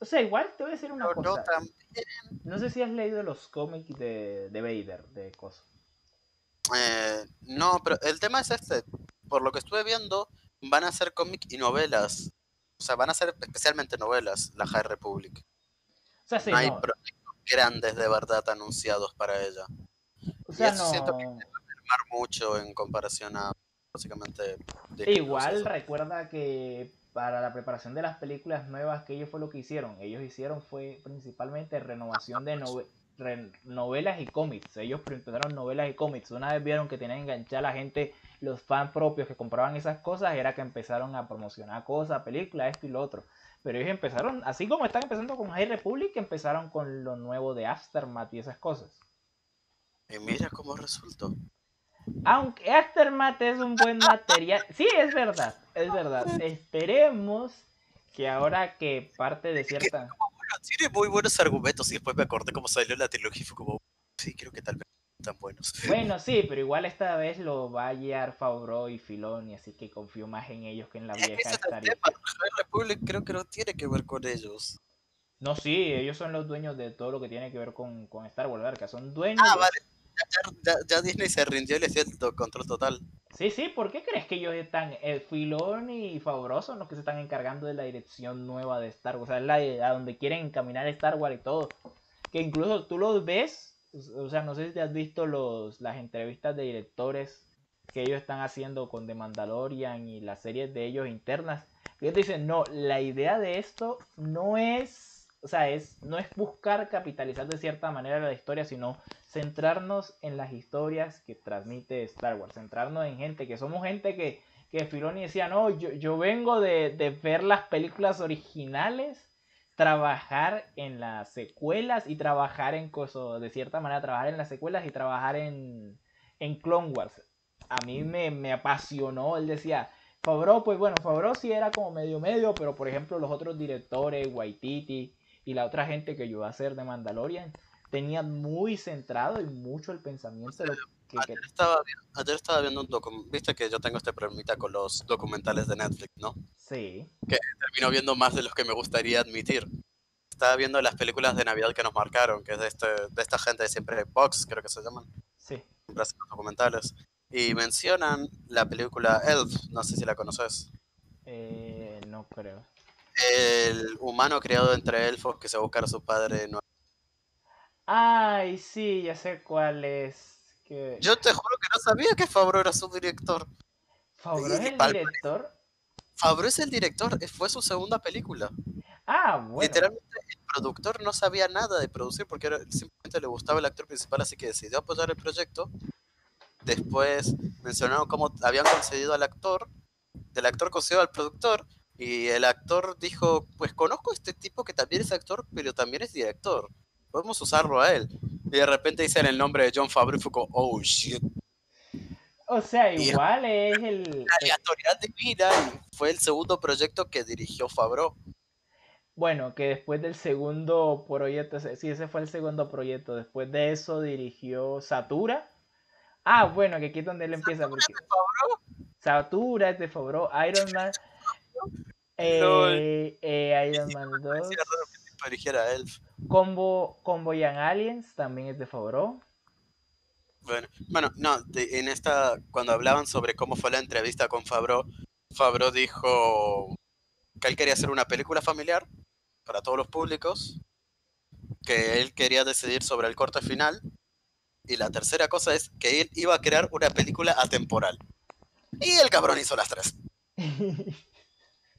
B: O sea, igual te voy a decir una
A: pero no
B: cosa.
A: tan
B: No sé si has leído los cómics de, de Vader, de Coso.
A: Eh, no, pero el tema es este. Por lo que estuve viendo, van a ser cómic y novelas. O sea, van a ser especialmente novelas, la High Republic.
B: O sea, sí,
A: no hay
B: no.
A: proyectos grandes de verdad anunciados para ella.
B: O
A: Y
B: sea,
A: eso siento que Mar mucho en comparación a básicamente
B: Igual recuerda que para la preparación de las películas nuevas que ellos fue lo que hicieron. Ellos hicieron fue principalmente renovación de nove- re- novelas y cómics. Ellos empezaron novelas y cómics. Una vez vieron que tenían enganchada la gente, los fans propios que compraban esas cosas, era que empezaron a promocionar cosas, películas, esto y lo otro. Pero ellos empezaron, así como están empezando con High Republic, empezaron con lo nuevo de Aftermath y esas cosas.
A: Y mira cómo resultó.
B: Aunque Aftermath es un buen material. Sí, es verdad, es verdad. Esperemos que ahora que parte de cierta.
A: Tiene muy buenos argumentos y después me acordé cómo salió la trilogía y fue como, sí, creo que tal vez no tan buenos.
B: Bueno, sí, pero igual esta vez lo va a guiar Favreau y Filoni, así que confío más en ellos que en la vieja Star
A: Republic creo que no tiene que ver con ellos.
B: No, sí, ellos son los dueños de todo lo que tiene que ver con, con Star Wars, ¿verdad? Que son dueños.
A: Ah,
B: de-
A: vale. Ya, ya- Disney se rindió y les dio control total.
B: Sí, sí, ¿por qué crees que ellos están, el Filoni y Favreau los que se están encargando de la dirección nueva de Star Wars? O sea, es la, a donde quieren encaminar Star Wars y todo. Que incluso tú los ves, o sea, no sé si te has visto los, las entrevistas de directores que ellos están haciendo con The Mandalorian y las series de ellos internas. Ellos dicen, no, la idea de esto no es, o sea, es, no es buscar capitalizar de cierta manera la historia, sino centrarnos en las historias que transmite Star Wars, centrarnos en gente, que somos gente que, que Filoni decía, no, yo, yo vengo de, de ver las películas originales, trabajar en las secuelas y trabajar en cosas, de cierta manera, trabajar en las secuelas y trabajar en, en Clone Wars. A mí me, me apasionó, él decía, Favreau, pues bueno, Favreau sí era como medio medio, pero por ejemplo los otros directores, Waititi y la otra gente que ayudó a hacer de Mandalorian, tenían muy centrado y mucho el pensamiento de lo que, que-
A: Ayer estaba, ayer estaba viendo un documental. Viste que yo tengo este problemita con los documentales de Netflix, ¿no?
B: Sí,
A: Termino viendo más de los que me gustaría admitir. Estaba viendo las películas de Navidad que nos marcaron, que es de, este, de esta gente de siempre, Vox, creo que se llaman,
B: sí.
A: siempre hacen los documentales. Y mencionan la película Elf, no sé si la conoces.
B: Eh, no creo.
A: El humano criado entre elfos que se busca a su padre. no-
B: Ay, sí, ya sé cuál es. Que...
A: Yo te juro que no sabía que Favreau era su director.
B: Favreau es el director.
A: Favreau es el director, fue su segunda película.
B: Ah, bueno.
A: Literalmente el productor no sabía nada de producir porque era- simplemente le gustaba el actor principal, así que decidió apoyar el proyecto. Después mencionaron cómo habían concedido al actor, del actor concedido al productor, y el actor dijo, pues conozco a este tipo que también es actor, pero también es director. Podemos usarlo a él. Y de repente dicen el nombre de John Favreau y fue como, oh shit,
B: O sea, igual es el...
A: aleatoriedad divina, y fue el segundo proyecto que dirigió Favreau.
B: Bueno, que después del segundo proyecto, sí, ese fue el segundo proyecto. Después de eso dirigió Satura. Ah, bueno, que aquí es donde él empieza. Porque... Satura es de Favreau, Iron Man. Eh, eh, Iron Man 2.
A: Parecía raro que el tipo dirigiera Elf.
B: Combo, Combo Young Aliens también es de Favreau.
A: Bueno, bueno, no, de- en esta, cuando hablaban sobre cómo fue la entrevista con Favreau, Favreau dijo que él quería hacer una película familiar para todos los públicos, que él quería decidir sobre el corte final, y la tercera cosa es que él iba a crear una película atemporal. Y el cabrón hizo las tres.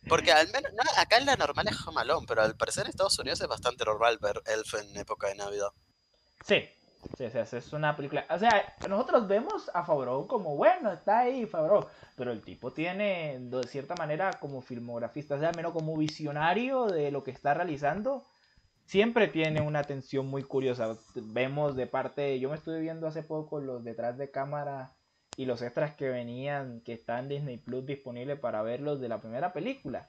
A: Porque al menos, no, acá en la normal es Home pero al parecer en Estados Unidos es bastante normal ver Elf en época de Navidad.
B: Sí, sí, sí, es una película. O sea, nosotros vemos a Favreau como, bueno, está ahí Favreau. Pero el tipo tiene, de cierta manera, como filmografista, o sea, menos como visionario de lo que está realizando, siempre tiene una atención muy curiosa. Vemos de parte, yo me estuve viendo hace poco los detrás de cámara y los extras que venían, que están en Disney Plus disponibles para verlos de la primera película.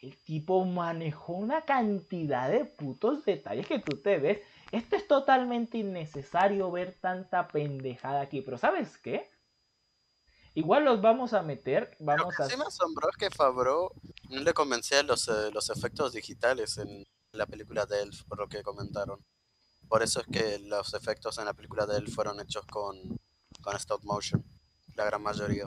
B: El tipo manejó una cantidad de putos detalles que tú te ves. Esto es totalmente innecesario ver tanta pendejada aquí, pero ¿sabes qué? Igual los vamos a meter,
A: Lo
B: vamos
A: que
B: a...
A: sí me asombró es que Favreau no le convencía los, eh, los efectos digitales en la película de Elf, por lo que comentaron. Por eso es que los efectos en la película de Elf fueron hechos con con stop motion, la gran mayoría.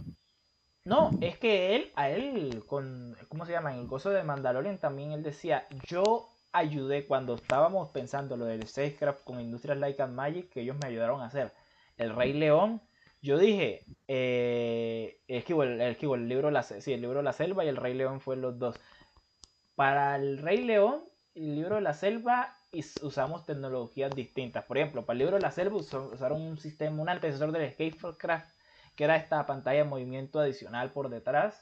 B: No, es que él, a él, con, ¿cómo se llama? En el gozo de Mandalorian también él decía, yo ayudé cuando estábamos pensando lo del Safecraft con Industrias Light and Magic, que ellos me ayudaron a hacer El Rey León. Yo dije, eh, es, que igual el libro la, sí, el libro La Selva y el Rey León fueron los dos. Para el Rey León, el libro de la selva usamos tecnologías distintas. Por ejemplo, para el libro de la selva usaron un sistema, un antecesor del Escapecraft que era esta pantalla de movimiento adicional por detrás.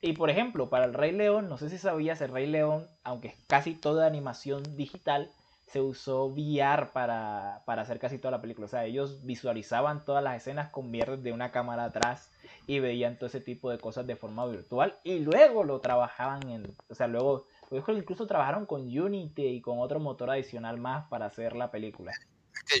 B: Y por ejemplo, para el Rey León, no sé si sabías, el Rey León, aunque es casi toda animación digital, se usó VR para, hacer casi toda la película. O sea, ellos visualizaban todas las escenas con VR de una cámara atrás y veían todo ese tipo de cosas de forma virtual. Y luego lo trabajaban en. O sea, luego. Incluso trabajaron con Unity y con otro motor adicional más para hacer la película.
A: Es que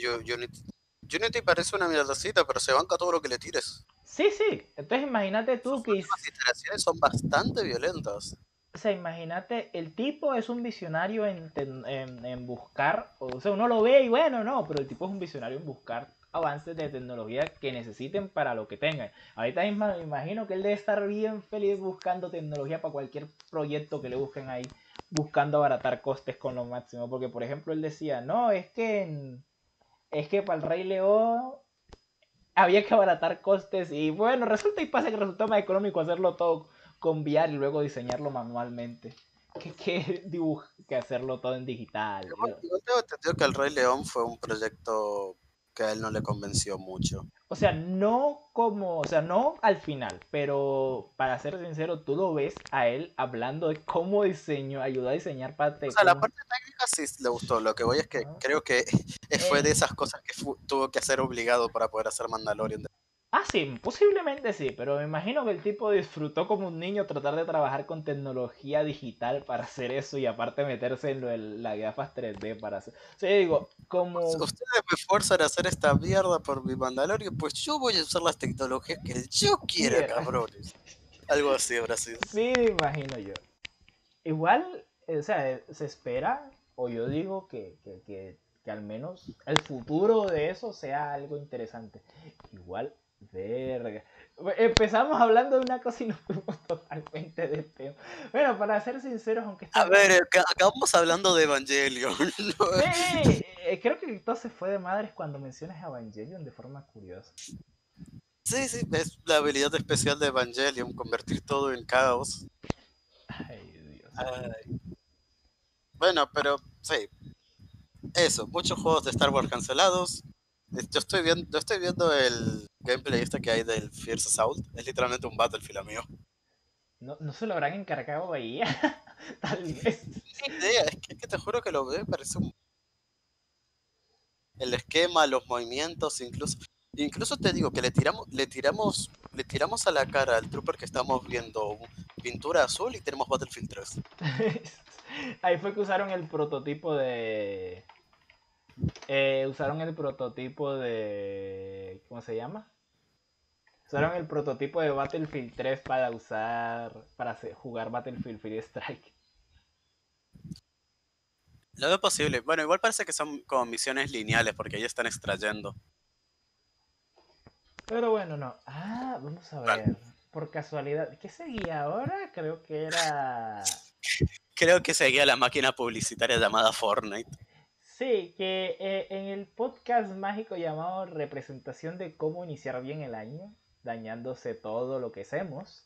A: Unity parece una mierdecita, pero se banca todo lo que le tires.
B: Sí, sí. Entonces imagínate tú que...
A: Las iteraciones son bastante violentas.
B: O sea, imagínate, el tipo es un visionario en, en, buscar, o sea, uno lo ve y bueno, no, pero el tipo es un visionario en buscar avances de tecnología que necesiten para lo que tengan. Ahorita mismo me imagino que él debe estar bien feliz buscando tecnología para cualquier proyecto que le busquen ahí, buscando abaratar costes con lo máximo. Porque, por ejemplo, él decía, no, es que en, es que para el Rey León había que abaratar costes y bueno, resulta y pasa que resultó más económico hacerlo todo con VR y luego diseñarlo manualmente que, que, que hacerlo todo en digital.
A: Yo, tengo entendido que el Rey León fue un proyecto que a él no le convenció mucho.
B: O sea, no como, o sea, no al final, pero para ser sincero, tú lo ves a él hablando de cómo diseño, ayudó a diseñar parte.
A: O sea, la parte técnica sí le gustó. Lo que voy es que creo que fue de eh. esas cosas que tuvo que hacer obligado para poder hacer Mandalorian.
B: Ah, sí, posiblemente sí, pero me imagino que el tipo disfrutó como un niño tratar de trabajar con tecnología digital para hacer eso y aparte meterse en lo de las gafas 3D para hacer. O sea, digo, como.
A: ustedes me fuerzan a hacer esta mierda por mi Mandalorian, pues yo voy a usar las tecnologías que yo quiera, cabrones. Algo así habrá sido.
B: Sí, me imagino yo. Igual, o sea, se espera, o yo digo que, que, que, que al menos el futuro de eso sea algo interesante. Igual Verga. Empezamos hablando de una cosa y nos fuimos totalmente de tema. Bueno, para ser sinceros, aunque...
A: A ver, acabamos hablando de Evangelion.
B: Eh, creo que todo se fue de madres cuando mencionas Evangelion de forma curiosa.
A: Sí, sí, es la habilidad especial de Evangelion, convertir todo en caos.
B: Ay, Dios.
A: Bueno, pero sí. Eso, muchos juegos de Star Wars cancelados. Yo estoy viendo, yo estoy viendo el gameplay este que hay del Fierce Assault. Es literalmente un Battlefield, amigo.
B: ¿No, ¿No se lo habrán encargado ahí? Tal vez.
A: Ni idea, es que, te juro que lo veo parece un... El esquema, los movimientos, incluso... Incluso te digo que le tiramos, le tiramos, le tiramos a la cara al trooper que estamos viendo pintura azul y tenemos Battlefield 3.
B: Ahí fue que usaron el prototipo de eh, usaron el prototipo de. ¿Cómo se llama? Usaron el prototipo de Battlefield 3 para usar. para jugar Battlefield Free Strike.
A: Lo veo posible. Bueno, igual parece que son como misiones lineales porque ya están extrayendo.
B: Pero bueno, no. Ah, vamos a ver. Por casualidad, ¿qué seguía ahora? Creo que era.
A: Creo que seguía la máquina publicitaria llamada Fortnite.
B: Sí, que eh, en el podcast mágico llamado Representación de cómo iniciar bien el año, dañándose todo lo que hacemos.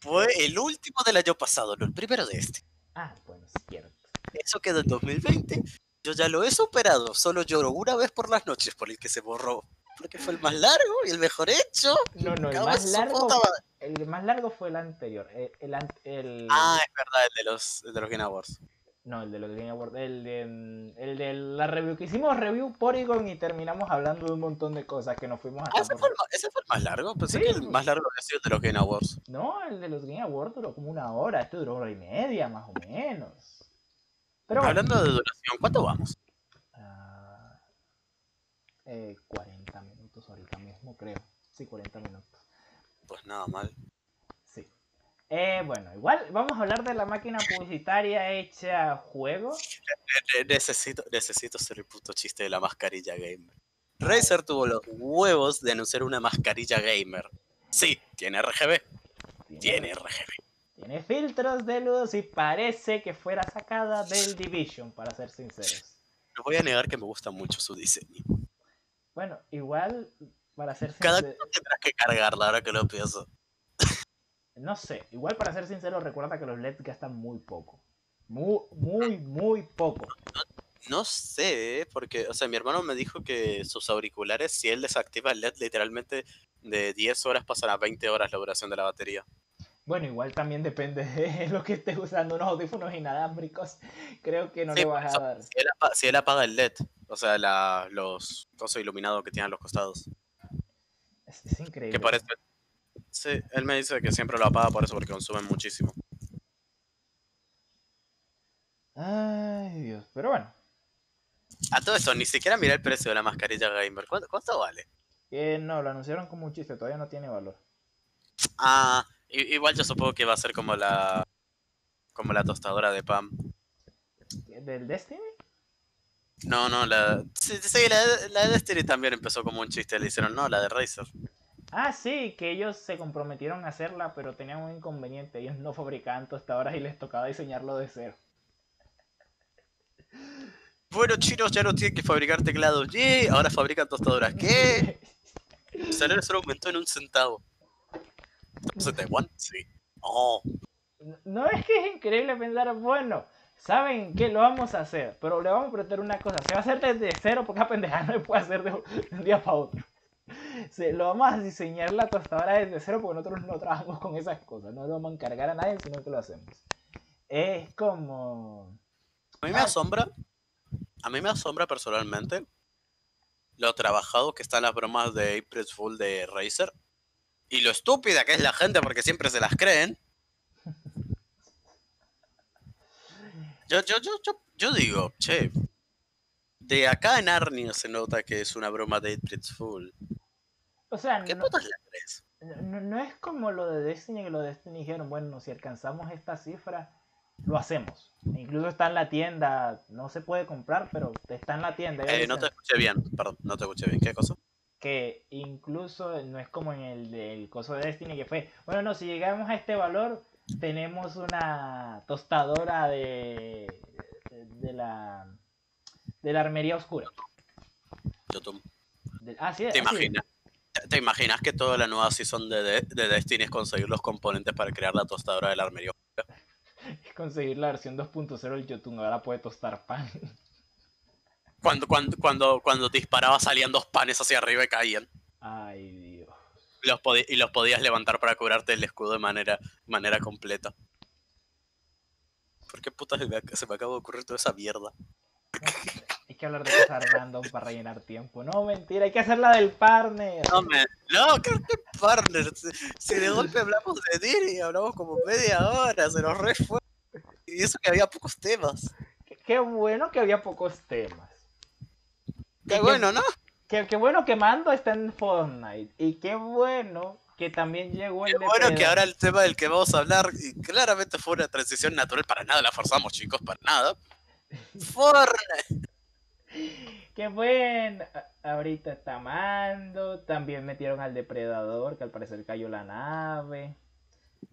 A: Fue el último del año pasado, no el primero de este.
B: Ah, bueno, es cierto.
A: Eso quedó en 2020. Yo ya lo he superado, solo lloro una vez por las noches por el que se borró. Porque fue el más largo y el mejor hecho.
B: No, no, el más largo, el más largo fue el anterior. El, el,
A: Ah, es verdad, el de los, el de los Game Awards.
B: No, el de los Game Awards. El de, mm, el de la review que hicimos review Porygon y terminamos hablando de un montón de cosas que nos fuimos
A: a. Ah, ese, fue el, ese fue el más largo. Pensé que el más largo había sido el de los Game Awards.
B: No, el de los Game Awards duró como una hora. Este duró una hora y media, más o menos. Pero,
A: Hablando de duración, ¿cuánto vamos?
B: Uh, eh, 40 minutos ahorita mismo, creo. Sí, 40 minutos.
A: Pues nada mal.
B: Eh, bueno, igual vamos a hablar de la máquina publicitaria hecha juego.
A: Necesito, necesito ser el puto chiste de la mascarilla gamer. Razer tuvo los huevos de anunciar una mascarilla gamer. Sí, tiene RGB. Tiene RGB.
B: Tiene filtros de luz y parece que fuera sacada del Division, para ser sinceros.
A: No voy a negar que me gusta mucho su diseño.
B: Bueno, igual, para ser
A: Cada
B: sincero,
A: cosa tendrás que cargarla ahora que lo pienso.
B: No sé, igual para ser sincero, recuerda que los LEDs gastan muy poco. Muy, muy, muy poco.
A: No sé, ¿eh? porque, o sea, mi hermano me dijo que sus auriculares, si él desactiva el LED, literalmente de 10 horas pasan a 20 horas la duración de la batería.
B: Bueno, igual también depende de lo que estés usando, unos audífonos inalámbricos. Creo que no
A: Sí,
B: le vas
A: eso,
B: a dar.
A: Si él, apa- si él apaga el LED, o sea, la, los cosos iluminados que tienen a los costados,
B: Es, es increíble.
A: que parece... Sí, él me dice que siempre lo apaga por eso, porque consumen muchísimo.
B: Ay, Dios. Pero bueno,
A: A todo esto, ni siquiera miré el precio de la mascarilla gamer. ¿Cuánto, cuánto vale?
B: eh, no, lo anunciaron como un chiste, todavía no tiene valor.
A: Ah, igual yo supongo que va a ser como la... Como la tostadora de pan.
B: ¿Del Destiny?
A: No, no, la... Sí, sí, la, de- la de Destiny también empezó como un chiste. Le hicieron, no, la de Razer.
B: Ah, sí, que ellos se comprometieron a hacerla, pero tenían un inconveniente. Ellos no fabricaban tostadoras y les tocaba diseñarlo de cero.
A: Bueno, chinos ya no tienen que fabricar teclados. ¡Yay! Ahora fabrican tostadoras. ¿Qué? El salario solo aumentó en un centavo. ¿Estamos en Taiwán? Sí. Oh,
B: No es que es increíble pensar, bueno, ¿saben qué? Lo vamos a hacer, pero le vamos a prometer una cosa, se va a hacer desde cero porque a pendeja no se puede hacer de un día para otro. Se, lo vamos a diseñar la tostadora desde cero porque nosotros no trabajamos con esas cosas, no lo vamos a encargar a nadie, sino que lo hacemos. Es como...
A: a mí me asombra. A mí me asombra personalmente lo trabajado que están las bromas de April Fool de Razer. Y lo estúpida que es la gente porque siempre se las creen. Yo, yo, yo, yo, yo digo, che, de acá en Arnia se nota que es una broma de April Fool.
B: O sea,
A: ¿Qué
B: no,
A: putas la crees?
B: no, no es como lo de Destiny, que lo de Destiny dijeron, bueno, si alcanzamos esta cifra, lo hacemos. Incluso está en la tienda, no se puede comprar, pero está en la tienda.
A: Eh, no te escuché bien, perdón, no te escuché bien. ¿Qué cosa?
B: Que incluso no es como en el del coso de Destiny, que fue, bueno, no, si llegamos a este valor, tenemos una tostadora de, de, de la de la armería oscura.
A: YouTube.
B: De- ah, sí,
A: ¿Te
B: así.
A: imaginas? ¿Te, te imaginas que toda la nueva season de, de, de Destiny es conseguir los componentes para crear la tostadora del armería?
B: Es conseguir la versión 2.0 del Jotun, ahora puede tostar pan.
A: Cuando, cuando, cuando, cuando disparaba salían dos panes hacia arriba y caían.
B: Ay, Dios.
A: Los y los podías levantar para curarte el escudo de manera, manera completa. ¿Por qué putas se me acaba de ocurrir toda esa mierda?
B: Hay que hablar de cosas random para rellenar tiempo. No, mentira, hay que hacer la del partner.
A: No, me, no, ¿qué, qué partner? Si, de golpe hablamos de Diri, hablamos como media hora, se nos re fue. Y eso que había pocos temas.
B: Qué, qué bueno que había pocos temas.
A: Qué
B: qué-
A: bueno, ¿no?
B: Qué, qué bueno que Mando está en Fortnite. Y qué bueno que también llegó el
A: Qué bueno que ahora el tema del que vamos a hablar, y claramente fue una transición natural, para nada la forzamos, chicos, para nada. Fortnite.
B: Qué bueno. A- Ahorita está Mando. También metieron al Depredador, que al parecer cayó la nave.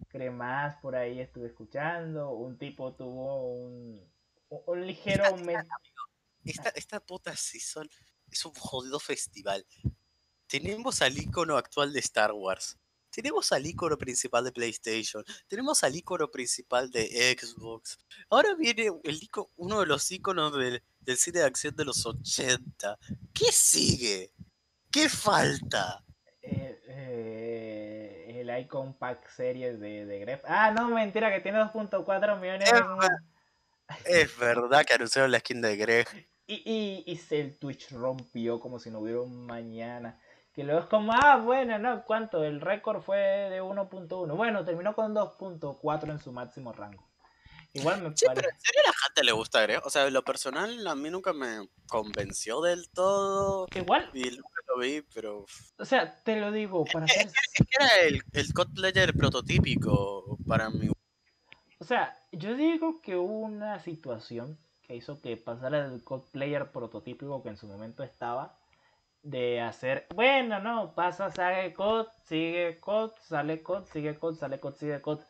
B: Cremas por ahí estuve escuchando. Un tipo tuvo un, un- un ligero aumento.
A: Esta, esta puta season es un jodido festival. Tenemos al icono actual de Star Wars. Tenemos al icono principal de PlayStation. Tenemos al icono principal de Xbox. Ahora viene el ico- uno de los iconos del, del cine de acción de los 80. ¿Qué sigue? ¿Qué falta?
B: eh, eh, el Icon Pack Series de, de Gref. Ah, no, mentira, que tiene 2.4 millones.
A: Es
B: en-
A: Es verdad que anunciaron la skin de Greg.
B: Y, y, y se- el Twitch rompió como si no hubiera un mañana. Que luego es como, ah, bueno, ¿no? ¿Cuánto? El récord fue de 1.1. Bueno, terminó con 2.4 en su máximo rango. Igual me
A: Sí,
B: parece.
A: pero ¿en serio a la gente le gusta Greg? O sea, lo personal a mí nunca me convenció del todo.
B: Igual,
A: Y nunca lo vi, pero...
B: o sea, te lo digo, para ser.
A: Es que era el, el player prototípico para mí.
B: O sea, yo digo que hubo una situación que hizo que pasara del cosplayer prototípico que en su momento estaba de hacer, bueno, no, pasa, sale COD, sigue COD, sale COD, sigue COD, sale COD, sigue COD,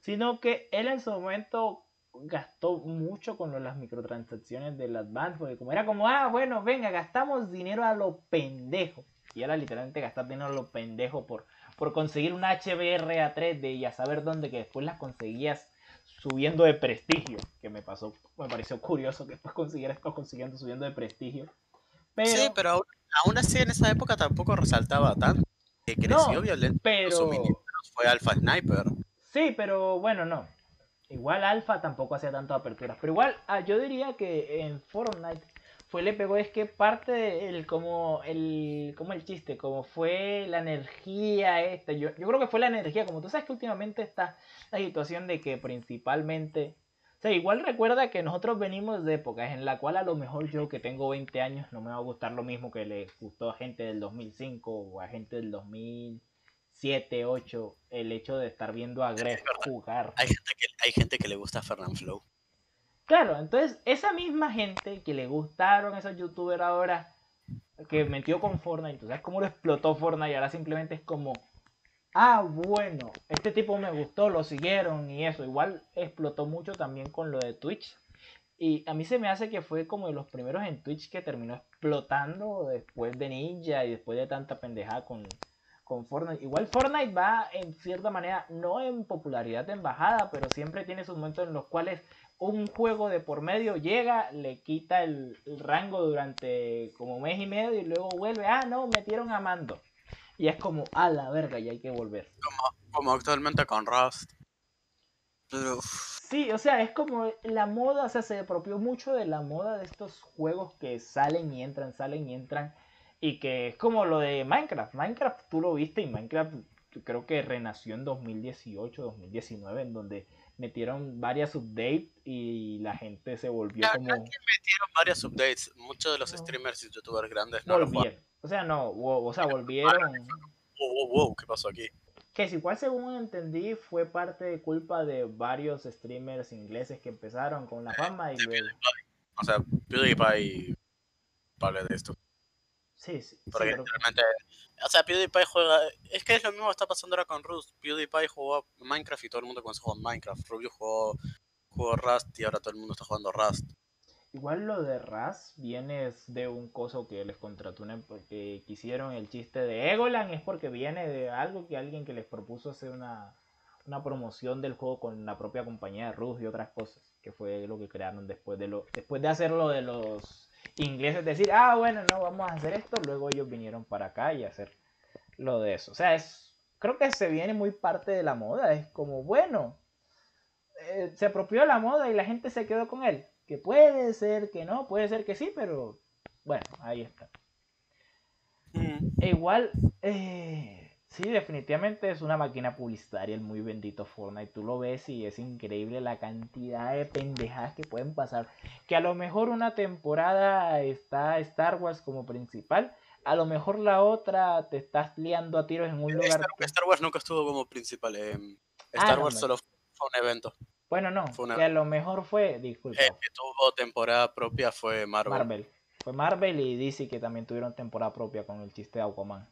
B: sino que él en su momento gastó mucho con las microtransacciones del Advance, porque como era como, ah, bueno, venga, gastamos dinero a lo pendejo. Y era literalmente gastar dinero a lo pendejo por, por conseguir una HBR a 3D y a saber dónde, que después las conseguías subiendo de prestigio, que me pasó, me pareció curioso que después consiguiera esto consiguiendo subiendo de prestigio.
A: sí, pero aún, así en esa época tampoco resaltaba tanto. Que creció violento. Pero... fue Alpha Sniper.
B: Sí, pero bueno, no. Igual Alpha tampoco hacía tantas aperturas. Pero igual, ah, yo diría que en Fortnite fue le pegó es que parte del como el como el chiste, como fue la energía esta, yo, yo creo que fue la energía, como tú sabes que últimamente está la situación de que principalmente, sea, igual recuerda que nosotros venimos de épocas en la cual a lo mejor yo que tengo 20 años no me va a gustar lo mismo que le gustó a gente del 2005 o a gente del 2007, 8, el hecho de estar viendo a Gref jugar.
A: Hay gente que, hay gente que le gusta Fernand Flow.
B: Claro, entonces esa misma gente que le gustaron esos youtubers ahora, que metió con Fortnite, ¿tú sabes cómo lo explotó Fortnite? Y ahora simplemente es como, ah, bueno, este tipo me gustó, lo siguieron y eso. Igual explotó mucho también con lo de Twitch. Y a mí se me hace que fue como de los primeros en Twitch que terminó explotando después de Ninja y después de tanta pendejada con, con Fortnite. Igual Fortnite va en cierta manera, no en popularidad en bajada, pero siempre tiene sus momentos en los cuales un juego de por medio llega, le quita el, rango durante como mes y medio y luego vuelve, ah, no, metieron a Mando. Y es como, a la verga, y hay que volver.
A: Como, actualmente con Rust.
B: Sí, o sea, es como la moda, o sea, se apropió mucho de la moda de estos juegos que salen y entran, salen y entran. Y que es como lo de Minecraft. Minecraft tú lo viste y Minecraft creo que renació en 2018, 2019, en donde metieron varias updates y la gente se volvió como...
A: metieron varias updates. Muchos de los streamers y youtubers grandes
B: no volvieron. O sea, no, o sea, volvieron...
A: Wow, wow, ¿qué pasó aquí?
B: Que si cual según entendí fue parte de culpa de varios streamers ingleses que empezaron con la fama y luego...
A: O sea, PewDiePie vale de esto.
B: Sí, sí.
A: Porque realmente, o sea, PewDiePie juega, es que es lo mismo que está pasando ahora con Rust. PewDiePie jugó Minecraft y todo el mundo comenzó a jugar Minecraft. Rubio jugó, jugó Rust y ahora todo el mundo está jugando Rust.
B: Igual lo de Rust viene de un coso que les contrató una, porque quisieron el chiste de Egolan, es porque viene de algo que alguien que les propuso hacer una, una promoción del juego con la propia compañía de Rust y otras cosas, que fue lo que crearon después de lo, después de hacerlo de los ingleses decir, ah, bueno, no, vamos a hacer esto, luego ellos vinieron para acá y hacer lo de eso. O sea, es, creo que se viene muy parte de la moda, es como, bueno, eh, se apropió la moda y la gente se quedó con él. Que puede ser que no, puede ser que sí, pero bueno, ahí está. Mm. E igual, eh, Sí, definitivamente es una máquina publicitaria el muy bendito Fortnite. Tú lo ves y es increíble la cantidad de pendejadas que pueden pasar. Que a lo mejor una temporada está Star Wars como principal, a lo mejor la otra te estás liando a tiros en un lugar.
A: Star, Wars nunca estuvo como principal. Eh. Star Wars solo fue un evento.
B: Bueno, no, que a lo mejor fue, disculpa.
A: que tuvo temporada propia fue Marvel.
B: Marvel. Fue Marvel y DC que también tuvieron temporada propia con el chiste de Aquaman.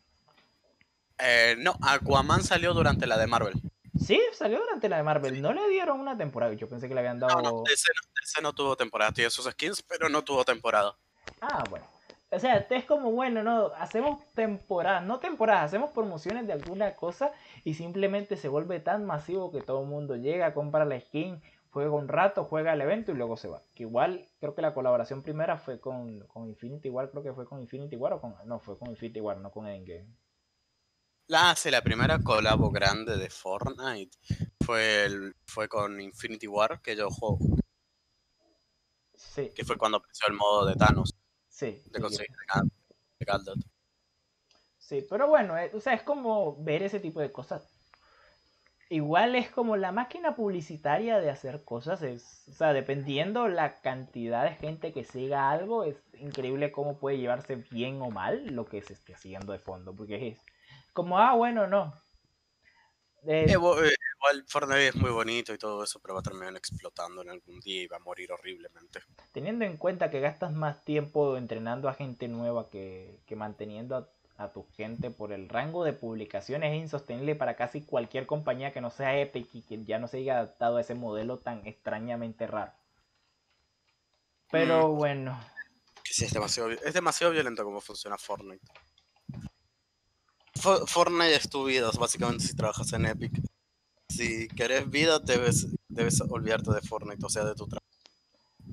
A: Eh, no, Aquaman salió durante la de Marvel.
B: Sí, salió durante la de Marvel. No le dieron una temporada. Yo pensé que le habían dado.
A: No, no, ese, no, tuvo temporada. Tiene sus skins, pero no tuvo temporada.
B: Ah, bueno. O sea, es como, bueno, no, hacemos temporadas, no temporadas, hacemos promociones de alguna cosa y simplemente se vuelve tan masivo que todo el mundo llega, compra la skin, juega un rato, juega el evento y luego se va. Que igual, creo que la colaboración primera fue con, con Infinity War, creo que fue con Infinity War o con... No, fue con Infinity War, no con Endgame.
A: La, hace la primera colabo grande de Fortnite fue, el, fue con Infinity War, que yo juego.
B: Sí.
A: Que fue cuando apareció el modo de Thanos.
B: Sí.
A: De conseguir de Galdot.
B: Sí, pero bueno, eh, o sea, es como ver ese tipo de cosas. Igual es como la máquina publicitaria de hacer cosas. Es, o sea, dependiendo la cantidad de gente que siga algo, es increíble cómo puede llevarse bien o mal lo que se esté haciendo de fondo. Porque es, como, ah, bueno, no.
A: Eh, eh, igual Fortnite es muy bonito y todo eso, pero va a terminar explotando en algún día y va a morir horriblemente.
B: Teniendo en cuenta que gastas más tiempo entrenando a gente nueva que, que manteniendo a, a tu gente por el rango de publicaciones es insostenible para casi cualquier compañía que no sea Epic y que ya no se haya adaptado a ese modelo tan extrañamente raro. Pero
A: Mm.
B: bueno,
A: sí, es demasiado, es demasiado violento como funciona Fortnite. Fo- Fortnite es tu vida, básicamente, si trabajas en Epic. Si querés vida, debes, debes olvidarte de Fortnite, o sea, de tu trabajo.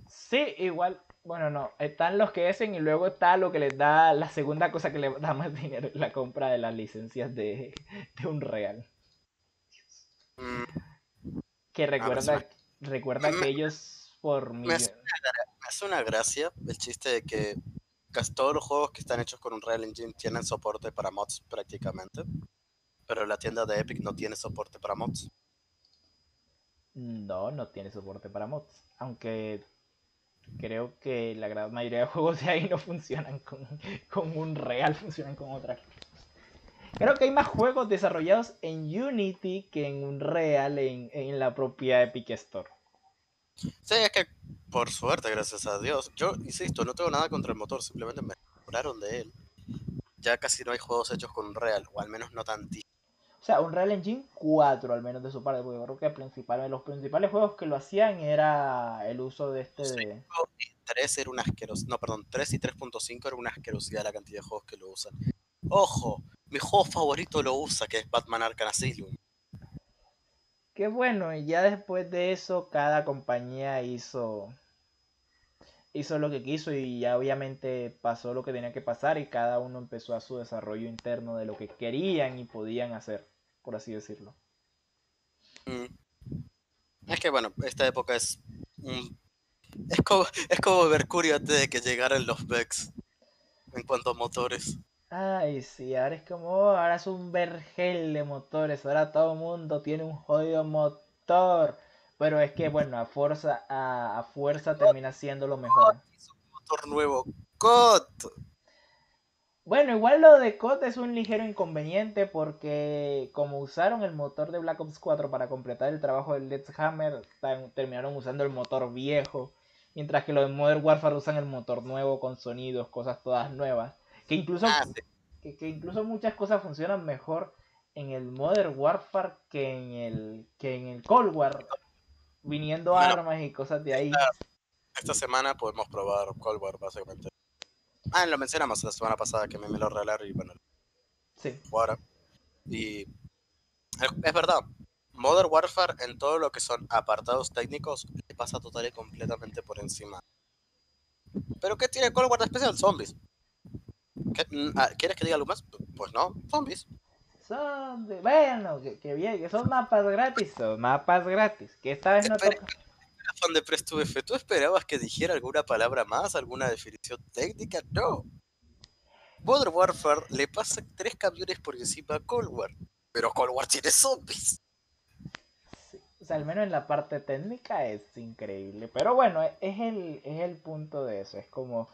B: sí, igual, bueno, no, están los que hacen y luego está lo que les da la segunda cosa que les da más dinero, la compra de las licencias de, de Unreal.
A: Mm,
B: Que recuerda,
A: me-
B: recuerda
A: me-
B: que ellos por
A: me
B: millón-
A: Me hace una gracia el chiste de que casi todos los juegos que están hechos con Unreal Engine tienen soporte para mods prácticamente. Pero la tienda de Epic no tiene soporte para mods.
B: No, no tiene soporte para mods. Aunque creo que la gran mayoría de juegos de ahí no funcionan con, con un real, funcionan con otras. Creo que hay más juegos desarrollados en Unity que en un real en, en la propia Epic Store.
A: Sí, es que por suerte, gracias a Dios. Yo insisto, no tengo nada contra el motor, simplemente me enamoraron de él. Ya casi no hay juegos hechos con Unreal, o al menos no tantísimos.
B: O sea, Unreal Engine 4 al menos de su parte, porque creo que principal, los principales juegos que lo hacían era el uso de este
A: Sí.
B: de...
A: 3 era una asquerosidad. No, perdón, 3 y 3.5 era una asquerosidad la cantidad de juegos que lo usan. Ojo, mi juego favorito lo usa, que es Batman Arkham Asylum.
B: Qué bueno, y ya después de eso cada compañía hizo hizo lo que quiso y ya obviamente pasó lo que tenía que pasar y cada uno empezó a su desarrollo interno de lo que querían y podían hacer, por así decirlo.
A: Mm. Es que bueno, esta época es un- es como es como Mercurio antes de que llegaran los Vex en cuanto a motores.
B: Ay, sí, ahora es como, oh, ahora es un vergel de motores, ahora todo el mundo tiene un jodido motor. Pero es que, bueno, a fuerza, a, a fuerza termina siendo lo mejor.
A: Motor nuevo. ¡Cot!
B: Bueno, igual lo de COD es un ligero inconveniente porque como usaron el motor de Black Ops 4 para completar el trabajo del Let's Hammer, terminaron usando el motor viejo, mientras que los de Modern Warfare usan el motor nuevo con sonidos, cosas todas nuevas, que incluso,
A: Ah, sí.
B: que, que incluso muchas cosas funcionan mejor en el Modern Warfare que en el, que en el Cold War, viniendo
A: Bueno,
B: armas y cosas de ahí.
A: Esta semana podemos probar Cold War, básicamente. Ah, lo mencionamos la semana pasada que me, me lo regalaron y bueno,
B: Sí.
A: ahora. Y es es verdad, Modern Warfare en todo lo que son apartados técnicos le pasa total y completamente por encima. ¿Pero qué tiene Cold War de especial? Zombies. ¿Qué? Mm, ah, ¿Quieres que diga algo más? Pues no, zombies.
B: De, bueno, que, que bien, que son mapas gratis, son mapas gratis, que esta vez no
A: Espera.
B: toca.
A: De Press 2F, ¿tú esperabas que dijera alguna palabra más, alguna definición técnica? No. Modern Warfare le pasa tres camiones por encima a Cold War. Pero Cold War tiene zombies.
B: O sea, al menos en la parte técnica es increíble. Pero bueno, e- es el, es el punto de eso. Es como.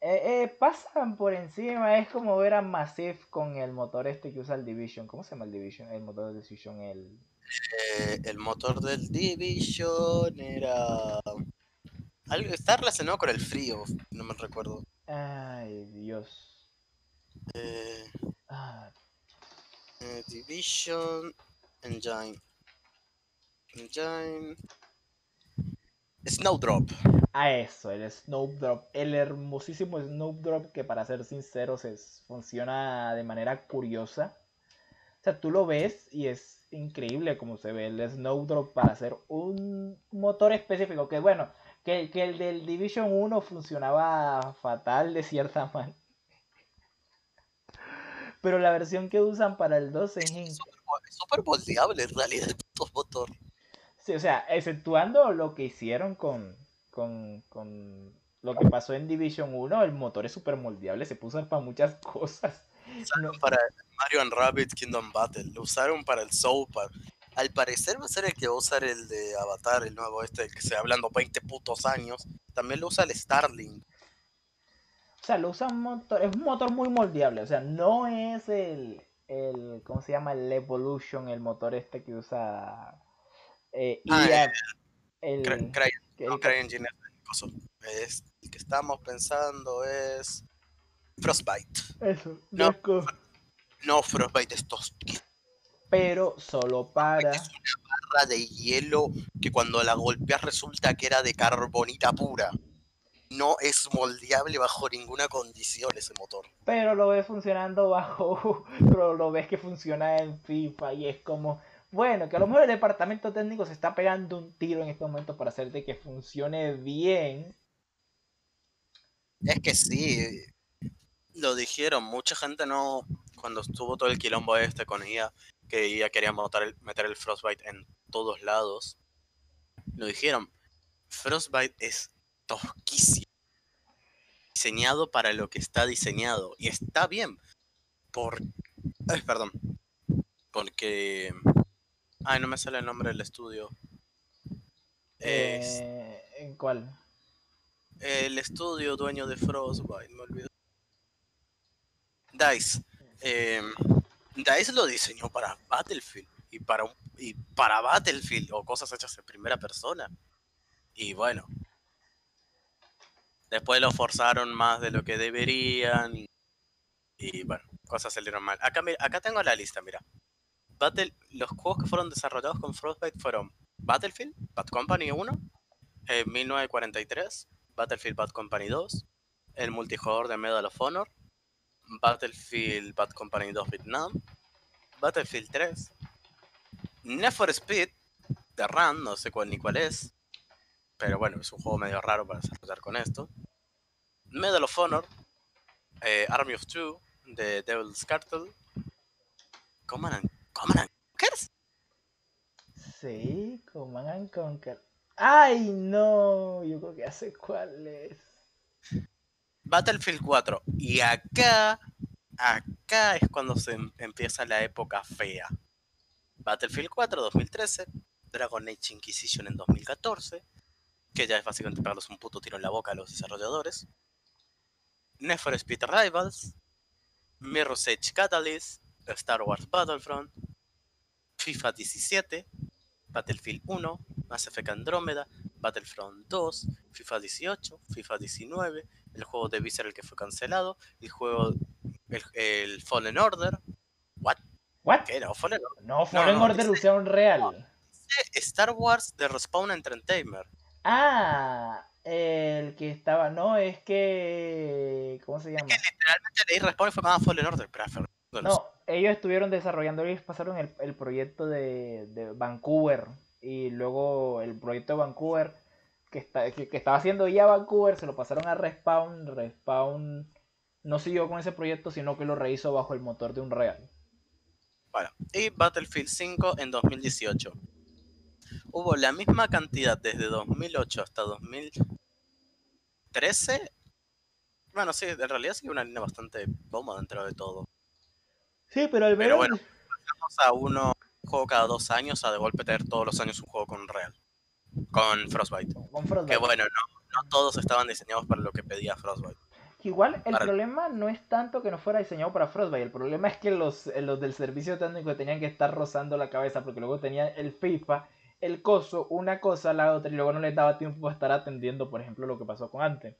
B: eh, eh, pasan por encima. Es como ver a Massive con el motor este que usa el Division. ¿Cómo se llama el Division? El motor del Division. El.
A: Eh, el motor del Division era. Algo, está relacionado con el frío, no me recuerdo.
B: Ay, Dios.
A: Eh,
B: Ah,
A: eh, Division Engine. Engine. Snowdrop.
B: a eso, el Snowdrop. El hermosísimo Snowdrop que para ser sinceros es, funciona de manera curiosa. O sea, tú lo ves y es increíble como se ve el Snowdrop para hacer un motor específico. Que bueno, que, que el del Division 1 funcionaba fatal de cierta manera. Pero la versión que usan para el 2 es
A: súper moldeable en realidad el puto motor.
B: Sí, o sea, exceptuando lo que hicieron con, con, con lo que pasó en Division 1, el motor es súper moldeable, se puso para muchas cosas. No-
A: Para Mario and Rabbit Kingdom Battle. Lo usaron para el Soul Park. Al parecer va a ser el que va a usar el de Avatar, el nuevo este, el que se hablando 20 putos años. También lo usa el Starlink.
B: O sea, lo usan motor, es un motor muy moldeable, o sea, no es el, el ¿cómo se llama? El Evolution, el motor este que usa eh,
A: Ah,
B: EA, el, el
A: no, CryEngine es el coso. Es- el que estamos pensando es Frostbite.
B: eso,
A: no. No, Frostbite es tosquita.
B: pero solo para
A: Es una barra de hielo que cuando la golpeas resulta que era de carbonita pura. No es moldeable bajo ninguna condición ese motor.
B: pero lo ves funcionando bajo, pero lo ves que funciona en FIFA y es como, bueno, que a lo mejor el departamento técnico se está pegando un tiro en este momento para hacerte que funcione bien.
A: Es que sí, lo dijeron, mucha gente no, cuando estuvo todo el quilombo este con IA, que IA quería meter el, meter el Frostbite en todos lados, lo dijeron, Frostbite es tosquísimo, diseñado para lo que está diseñado, y está bien, por... ay, perdón, porque... Ay, no me sale el nombre del estudio. Es
B: Eh, ¿En cuál?
A: el estudio dueño de Frostbite, me olvidé. DICE. Eh, DICE lo diseñó para Battlefield y para, y para Battlefield o cosas hechas en primera persona. Y bueno. Después lo forzaron más de lo que deberían. Y, bueno, cosas salieron mal. Acá tengo la lista, mira. Battle, los juegos que fueron desarrollados con Frostbite fueron Battlefield, Bad Company 1, eh, 1943, Battlefield Bad Company 2, el multijugador de Medal of Honor, Battlefield Bad Company 2 Vietnam, Battlefield 3, Need for Speed, The Run, no sé cuál ni cuál es, pero bueno, es un juego medio raro para desarrollar con esto. Medal of Honor, eh, Army of Two, The Devil's Cartel, Command and, Command and Conquers,
B: Sí, Command and Conquer. ¡Ay, no! Yo creo que ya sé cuál es.
A: Battlefield 4. Y acá, acá es cuando se em- empieza la época fea. Battlefield 4 2013, Dragon Age Inquisition en 2014, que ya es básicamente pegarles un puto tiro en la boca a los desarrolladores. Need for Speed Rivals, Mirror's Edge Catalyst, Star Wars Battlefront, FIFA 17, Battlefield 1, Mass Effect Andrómeda, Battlefront 2, FIFA 18, FIFA 19, el juego de Visceral que fue cancelado, el juego, el, el Fallen Order, ¿what?
B: ¿What?
A: ¿Qué no? Fallen Order.
B: No, Fallen
A: no,
B: Order
A: dice-
B: usaron real.
A: Star Wars de Respawn Entertainment.
B: Ah, el que estaba. No, es que. ¿Cómo se llama?
A: Literalmente leí Respawn fue más Fallen Order, pero Order
B: No, ellos estuvieron desarrollando, ellos pasaron el, el proyecto de, de Vancouver y luego el proyecto de Vancouver que, está, que, que estaba haciendo ya Vancouver se lo pasaron a Respawn. Respawn no siguió con ese proyecto, sino que lo rehizo bajo el motor de Unreal.
A: Bueno, y Battlefield 5 en 2018. Hubo la misma cantidad desde 2008 hasta 2013. Bueno, sí, en realidad sí una línea bastante cómoda dentro de todo.
B: Sí, pero al
A: Pero
B: menos.
A: bueno. Vamos a uno un juego cada dos años a de golpe tener todos los años un juego con Real. Con Frostbite.
B: con Frostbite.
A: Que bueno, no, no todos estaban diseñados para lo que pedía Frostbite.
B: Igual el
A: Para-
B: problema no es tanto que no fuera diseñado para Frostbite, el problema es que los, eh, los del servicio técnico tenían que estar rozando la cabeza porque luego tenían el FIFA, el coso, una cosa, la otra, y luego no les daba tiempo para estar atendiendo, por ejemplo, lo que pasó con antes.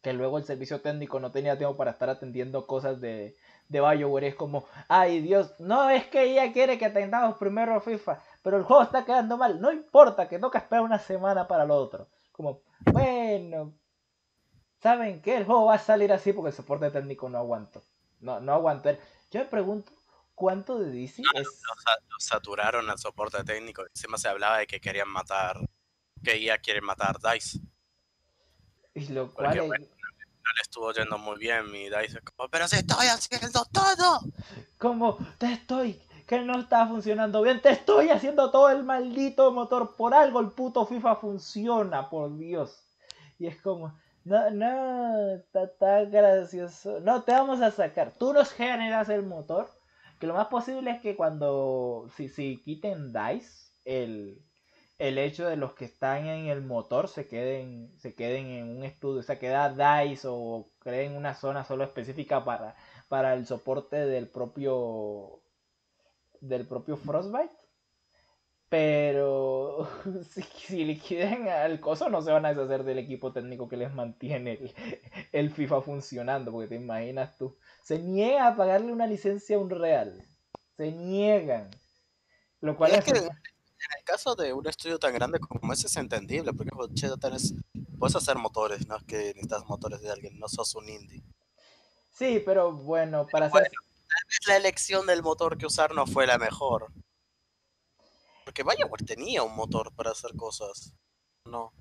B: Que luego el servicio técnico no tenía tiempo para estar atendiendo cosas de, de BioWare. Es como, ay Dios, no es que ella quiere que atendamos primero a FIFA, pero el juego está quedando mal. No importa, que toca esperar una semana para lo otro. Como, bueno, ¿saben qué? El juego va a salir así porque el soporte técnico no aguanto. No, no aguanto. Yo me pregunto, ¿cuánto de DC es?
A: Lo, sa- lo saturaron al soporte técnico. Encima se hablaba de que querían matar. Que ya quieren matar DICE.
B: Y lo
A: Porque,
B: cual es-
A: bueno, No le estuvo yendo muy bien. Y DICE es como, pero si estoy haciendo todo.
B: como, te estoy, que no está funcionando bien, te estoy haciendo todo el maldito motor, por algo el puto FIFA funciona, por Dios. Y es como, no, no, está tan gracioso, no, te vamos a sacar, tú nos generas el motor, que lo más posible es que cuando, si, si quiten DICE, el, el hecho de los que están en el motor se queden, se queden en un estudio, o sea, queda DICE o creen una zona solo específica para, para el soporte del propio del propio Frostbite. Pero si, si liquiden al coso no se van a deshacer del equipo técnico que les mantiene el, el FIFA funcionando, porque te imaginas tú. Se niega a pagarle una licencia a un Real. Se niegan. Lo cual es,
A: es que en el caso de un estudio tan grande como ese es entendible, porque tenés, puedes hacer motores, no es que necesitas motores de alguien, no sos un indie.
B: Sí, pero bueno, para hacer...
A: La elección del motor que usar no fue la mejor. Porque Bioware tenía un motor para hacer cosas. No.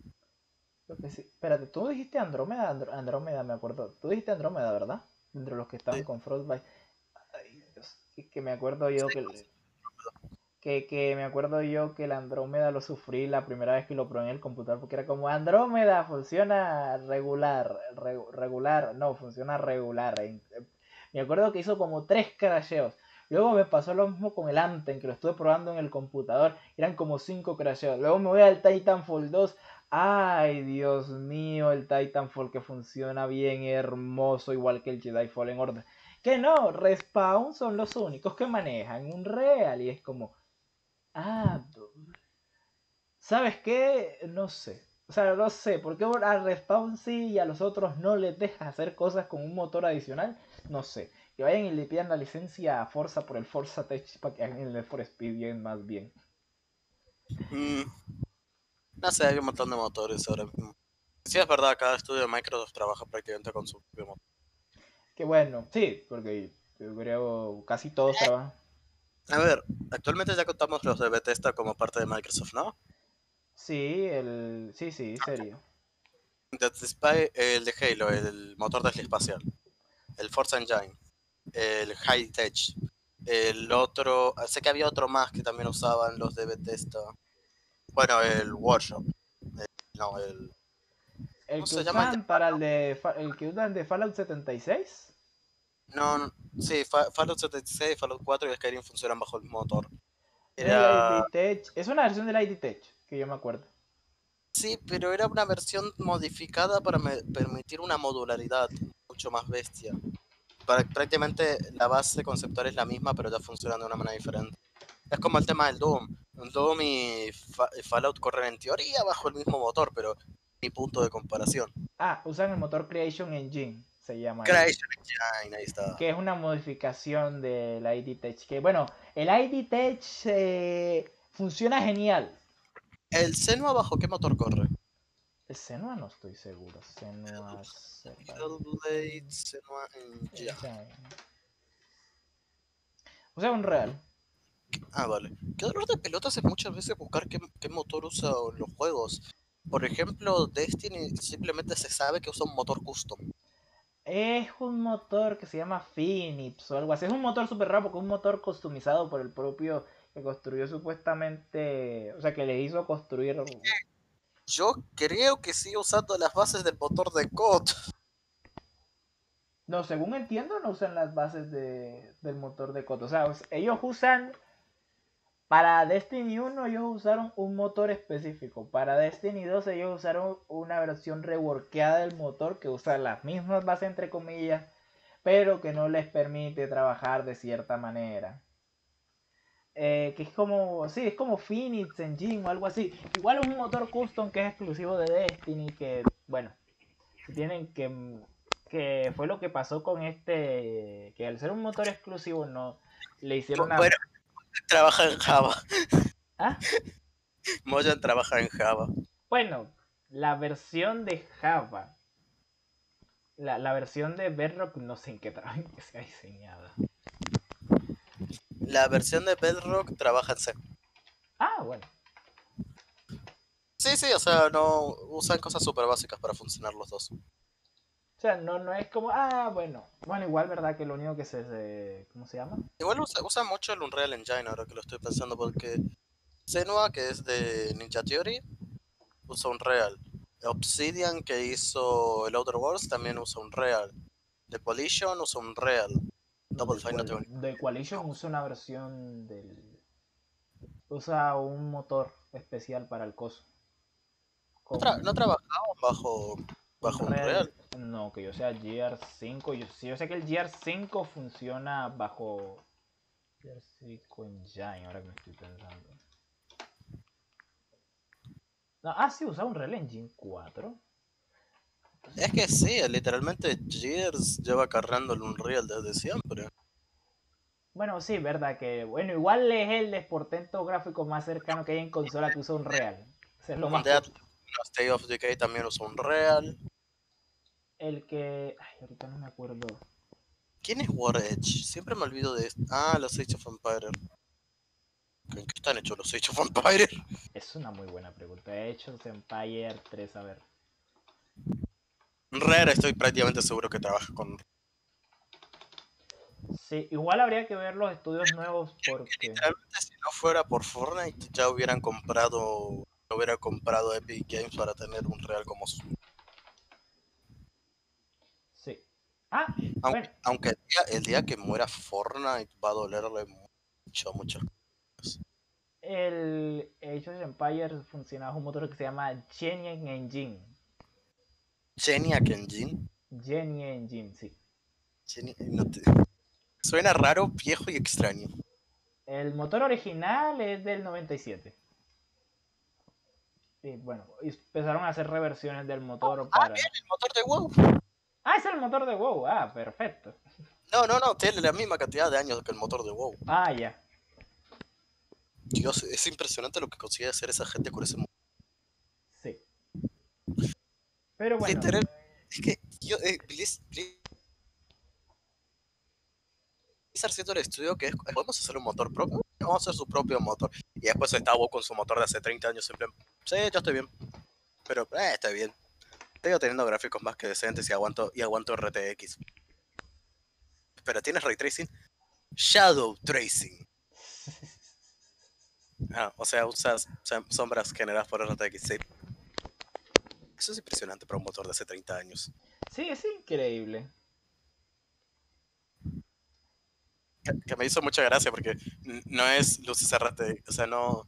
B: Sí- Espérate, tú dijiste Andrómeda, Andro- Andrómeda, me acuerdo. Tú dijiste Andrómeda, ¿verdad? Entre los que estaban
A: Sí.
B: con Frostbite. Ay, Dios, que, que me acuerdo yo que, que, que me acuerdo yo que el Andrómeda lo sufrí la primera vez que lo probé en el computador porque era como Andrómeda funciona regular, re- regular, no, funciona regular. En- Me acuerdo que hizo como tres crasheos. Luego me pasó lo mismo con el Anthem, que lo estuve probando en el computador. Eran como cinco crasheos. Luego me voy al Titanfall 2. Ay, Dios mío, el Titanfall que funciona bien, hermoso, igual que el Jedi Fallen Order. Que no, Respawn son los únicos que manejan un Real. Y es como, ah, ¿sabes qué? No sé. O sea, no sé, ¿por qué a Respawn sí y a los otros no les deja hacer cosas con un motor adicional? No sé. Que vayan y le pidan la licencia a Forza por el Forza Tech para que hagan el Need for Speed bien más bien.
A: Mm, no sé, hay un montón de motores ahora mismo. Sí, es verdad, cada estudio de Microsoft trabaja prácticamente con su propio motor.
B: Que bueno, sí, porque yo creo casi todos trabajan.
A: A ver, actualmente ya contamos los de Bethesda como parte de Microsoft, ¿no?
B: Sí, el. Sí, sí, serio.
A: Spy, el de Halo, el motor del espacial, el Force Engine, el High Tech, el otro, sé que había otro más que también usaban los de Bethesda. Bueno, el Workshop. el- no, el.
B: El
A: ¿Cómo
B: que
A: se llama el
B: usan para el de. El que usan de Fallout 76.
A: No, no, sí, Fa- Fallout 76, Fallout 4 y Skyrim funcionan bajo el motor. Era.
B: Es una versión del ID Tech, que yo me acuerdo.
A: Sí, pero era una versión modificada para permitir una modularidad mucho más bestia. Prácticamente la base conceptual es la misma, pero ya funciona de una manera diferente. Es como el tema del Doom. Doom y Fallout corren en teoría bajo el mismo motor, pero mi punto de comparación.
B: Ah, usan el motor Creation Engine, se llama.
A: Creation Engine, ahí está.
B: que es una modificación del ID Tech. Que bueno, el ID Tech eh, funciona genial.
A: ¿El Senua bajo qué motor corre?
B: El Senua no estoy seguro. Senua.
A: Hellblade, Senua Engine.
B: O sea, un real.
A: Ah, vale. Qué dolor de pelotas es muchas veces buscar qué, qué motor usa los juegos. Por ejemplo, Destiny simplemente se sabe que usa un motor custom.
B: Es un motor que se llama Phoenix o algo así. Es un motor súper raro porque es un motor customizado por el propio que construyó supuestamente. O sea, que le hizo construir.
A: Yo creo que sigue usando las bases del motor de COD.
B: No, según entiendo, no usan las bases de, del motor de Koto. O sea, ellos usan. Para Destiny 1 ellos usaron un motor específico. Para Destiny 2 ellos usaron una versión reworkeada del motor que usa las mismas bases entre comillas, pero que no les permite trabajar de cierta manera. Eh, que es como, sí, es como Phoenix Engine o algo así. Igual es un motor custom que es exclusivo de Destiny, que, bueno, tienen que, que fue lo que pasó con este, que al ser un motor exclusivo no le hicieron una...
A: Bueno, trabaja en Java.
B: ¿Ah?
A: Mojan trabaja en Java.
B: Bueno, la versión de Java, la, la versión de Bedrock no sé en qué trabajo que sea diseñada.
A: La versión de Bedrock trabaja en C.
B: Ah, bueno.
A: Sí, sí, o sea, no usan cosas súper básicas para funcionar los dos.
B: O sea, no, no es como, ah, bueno. Bueno, igual, ¿verdad? Que lo único que se, se- ¿cómo se llama?
A: Igual usa, usa mucho el Unreal Engine ahora que lo estoy pensando porque Senua, que es de Ninja Theory, usa Unreal. Obsidian, que hizo el Outer Worlds, también usa Unreal. The Collision usa Unreal. Double Fine no tengo
B: The Coalition usa una versión del... Usa un motor especial para el coso.
A: ¿No,
B: Con-
A: tra- no trabajaban bajo bajo un real.
B: No, que yo sea GR5. Yo, sí, yo sé que el GR5 funciona bajo GR5 Engine, ahora que me estoy pensando. No, ah, sí, usa un Real Engine 4.
A: Es que sí, literalmente Gears lleva cargando el Unreal desde siempre.
B: Bueno, sí, verdad que. Bueno, igual es el desportento gráfico más cercano que hay en consola que usa Unreal. Eso es lo más.
A: Dead, State of Decay también usa Unreal.
B: El que. Ay, ahorita no me acuerdo.
A: ¿Quién es War Edge? Siempre me olvido de esto. Ah, los Age of Empires. ¿En qué están hechos los Age of Empires?
B: Es una muy buena pregunta. Age of Empire 3, a ver.
A: Rare estoy prácticamente seguro que trabaja con...
B: Sí, igual habría que ver los estudios nuevos porque...
A: Literalmente si no fuera por Fortnite ya hubieran comprado... Hubiera comprado Epic Games para tener un Real como su...
B: Sí. Ah,
A: aunque,
B: bueno.
A: aunque el, día, el día que muera Fortnite va a dolerle mucho, mucho.
B: El Age of Empires funcionaba un motor que se llama Genius Engine.
A: Geniac Engine.
B: Genie Engine, sí.
A: Geni- no te- Suena raro, viejo y extraño.
B: El motor original es del 97. Y bueno, empezaron a hacer reversiones del motor para...
A: El motor de WoW.
B: Ah, es el motor de WoW. Ah, perfecto.
A: No, no, no, tiene la misma cantidad de años que el motor de WoW.
B: Ah, ya.
A: Dios, es impresionante lo que consigue hacer esa gente con ese motor.
B: Sí. Pero bueno.
A: Literal, es que yo, eh, Blizz- Blizz- Blizzard el estudio que es, podemos hacer un motor propio, vamos a hacer su propio motor. Y después está WoW con su motor de hace 30 años plan, sí, yo estoy bien. Pero, eh, estoy bien. Sigo teniendo gráficos más que decentes y aguanto, y aguanto RTX. Pero tienes ray tracing. Shadow tracing. Ah, o sea, usas som- sombras generadas por RTX. sí. Eso es impresionante para un motor de hace 30 años.
B: Sí, es increíble.
A: Que, que me hizo mucha gracia porque no es luces RTX, o sea, no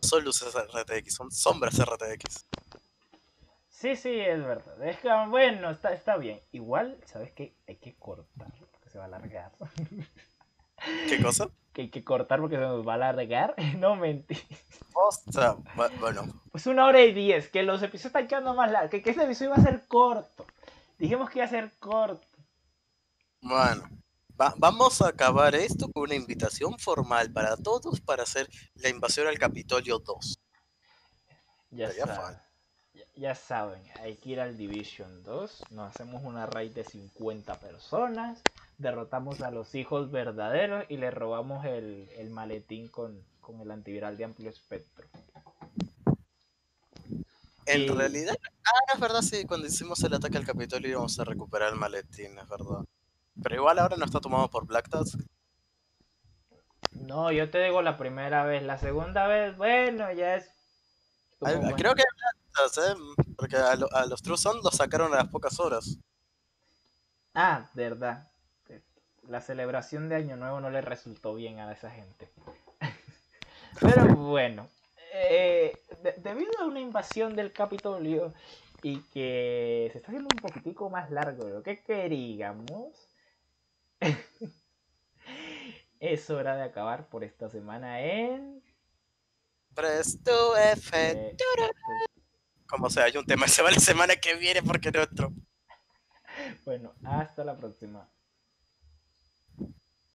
A: son luces RTX, son sombras RTX.
B: Sí, sí, es verdad. Es que, bueno, está, está bien. Igual, ¿sabes qué? Hay que cortar porque se va a alargar.
A: ¿Qué cosa?
B: Que hay que cortar porque se nos va a alargar. No mentí.
A: O sea, bu- bueno,
B: Es una hora y diez, que los episodios están quedando más largos, que, que este episodio iba a ser corto. Dijimos que iba a ser corto.
A: bueno. Va- vamos a acabar esto con una invitación formal para todos para hacer la invasión al Capitolio 2.
B: Ya, saben, ya, ya saben, hay que ir al Division 2. Nos hacemos una raid de 50 personas. Derrotamos a los hijos verdaderos y le robamos el, el maletín con, con el antiviral de amplio espectro.
A: En
B: Y-
A: realidad, ah, es verdad, sí, cuando hicimos el ataque al Capitolio íbamos a recuperar el maletín, es verdad. Pero igual ahora no está tomado por Black Task.
B: No, yo te digo la primera vez. La segunda vez, bueno, ya es. bueno.
A: Creo que ¿eh? Porque a, lo- a los True Son los sacaron a las pocas horas.
B: Ah, verdad. La celebración de Año Nuevo no le resultó bien a esa gente. Pero bueno, eh, de- debido a una invasión del Capitolio y que se está haciendo un poquitico más largo de lo que queríamos, es hora de acabar por esta semana en...
A: Press to F.
B: eh,
A: Como sea, hay un tema se va la semana que viene porque no entro.
B: bueno, hasta la próxima.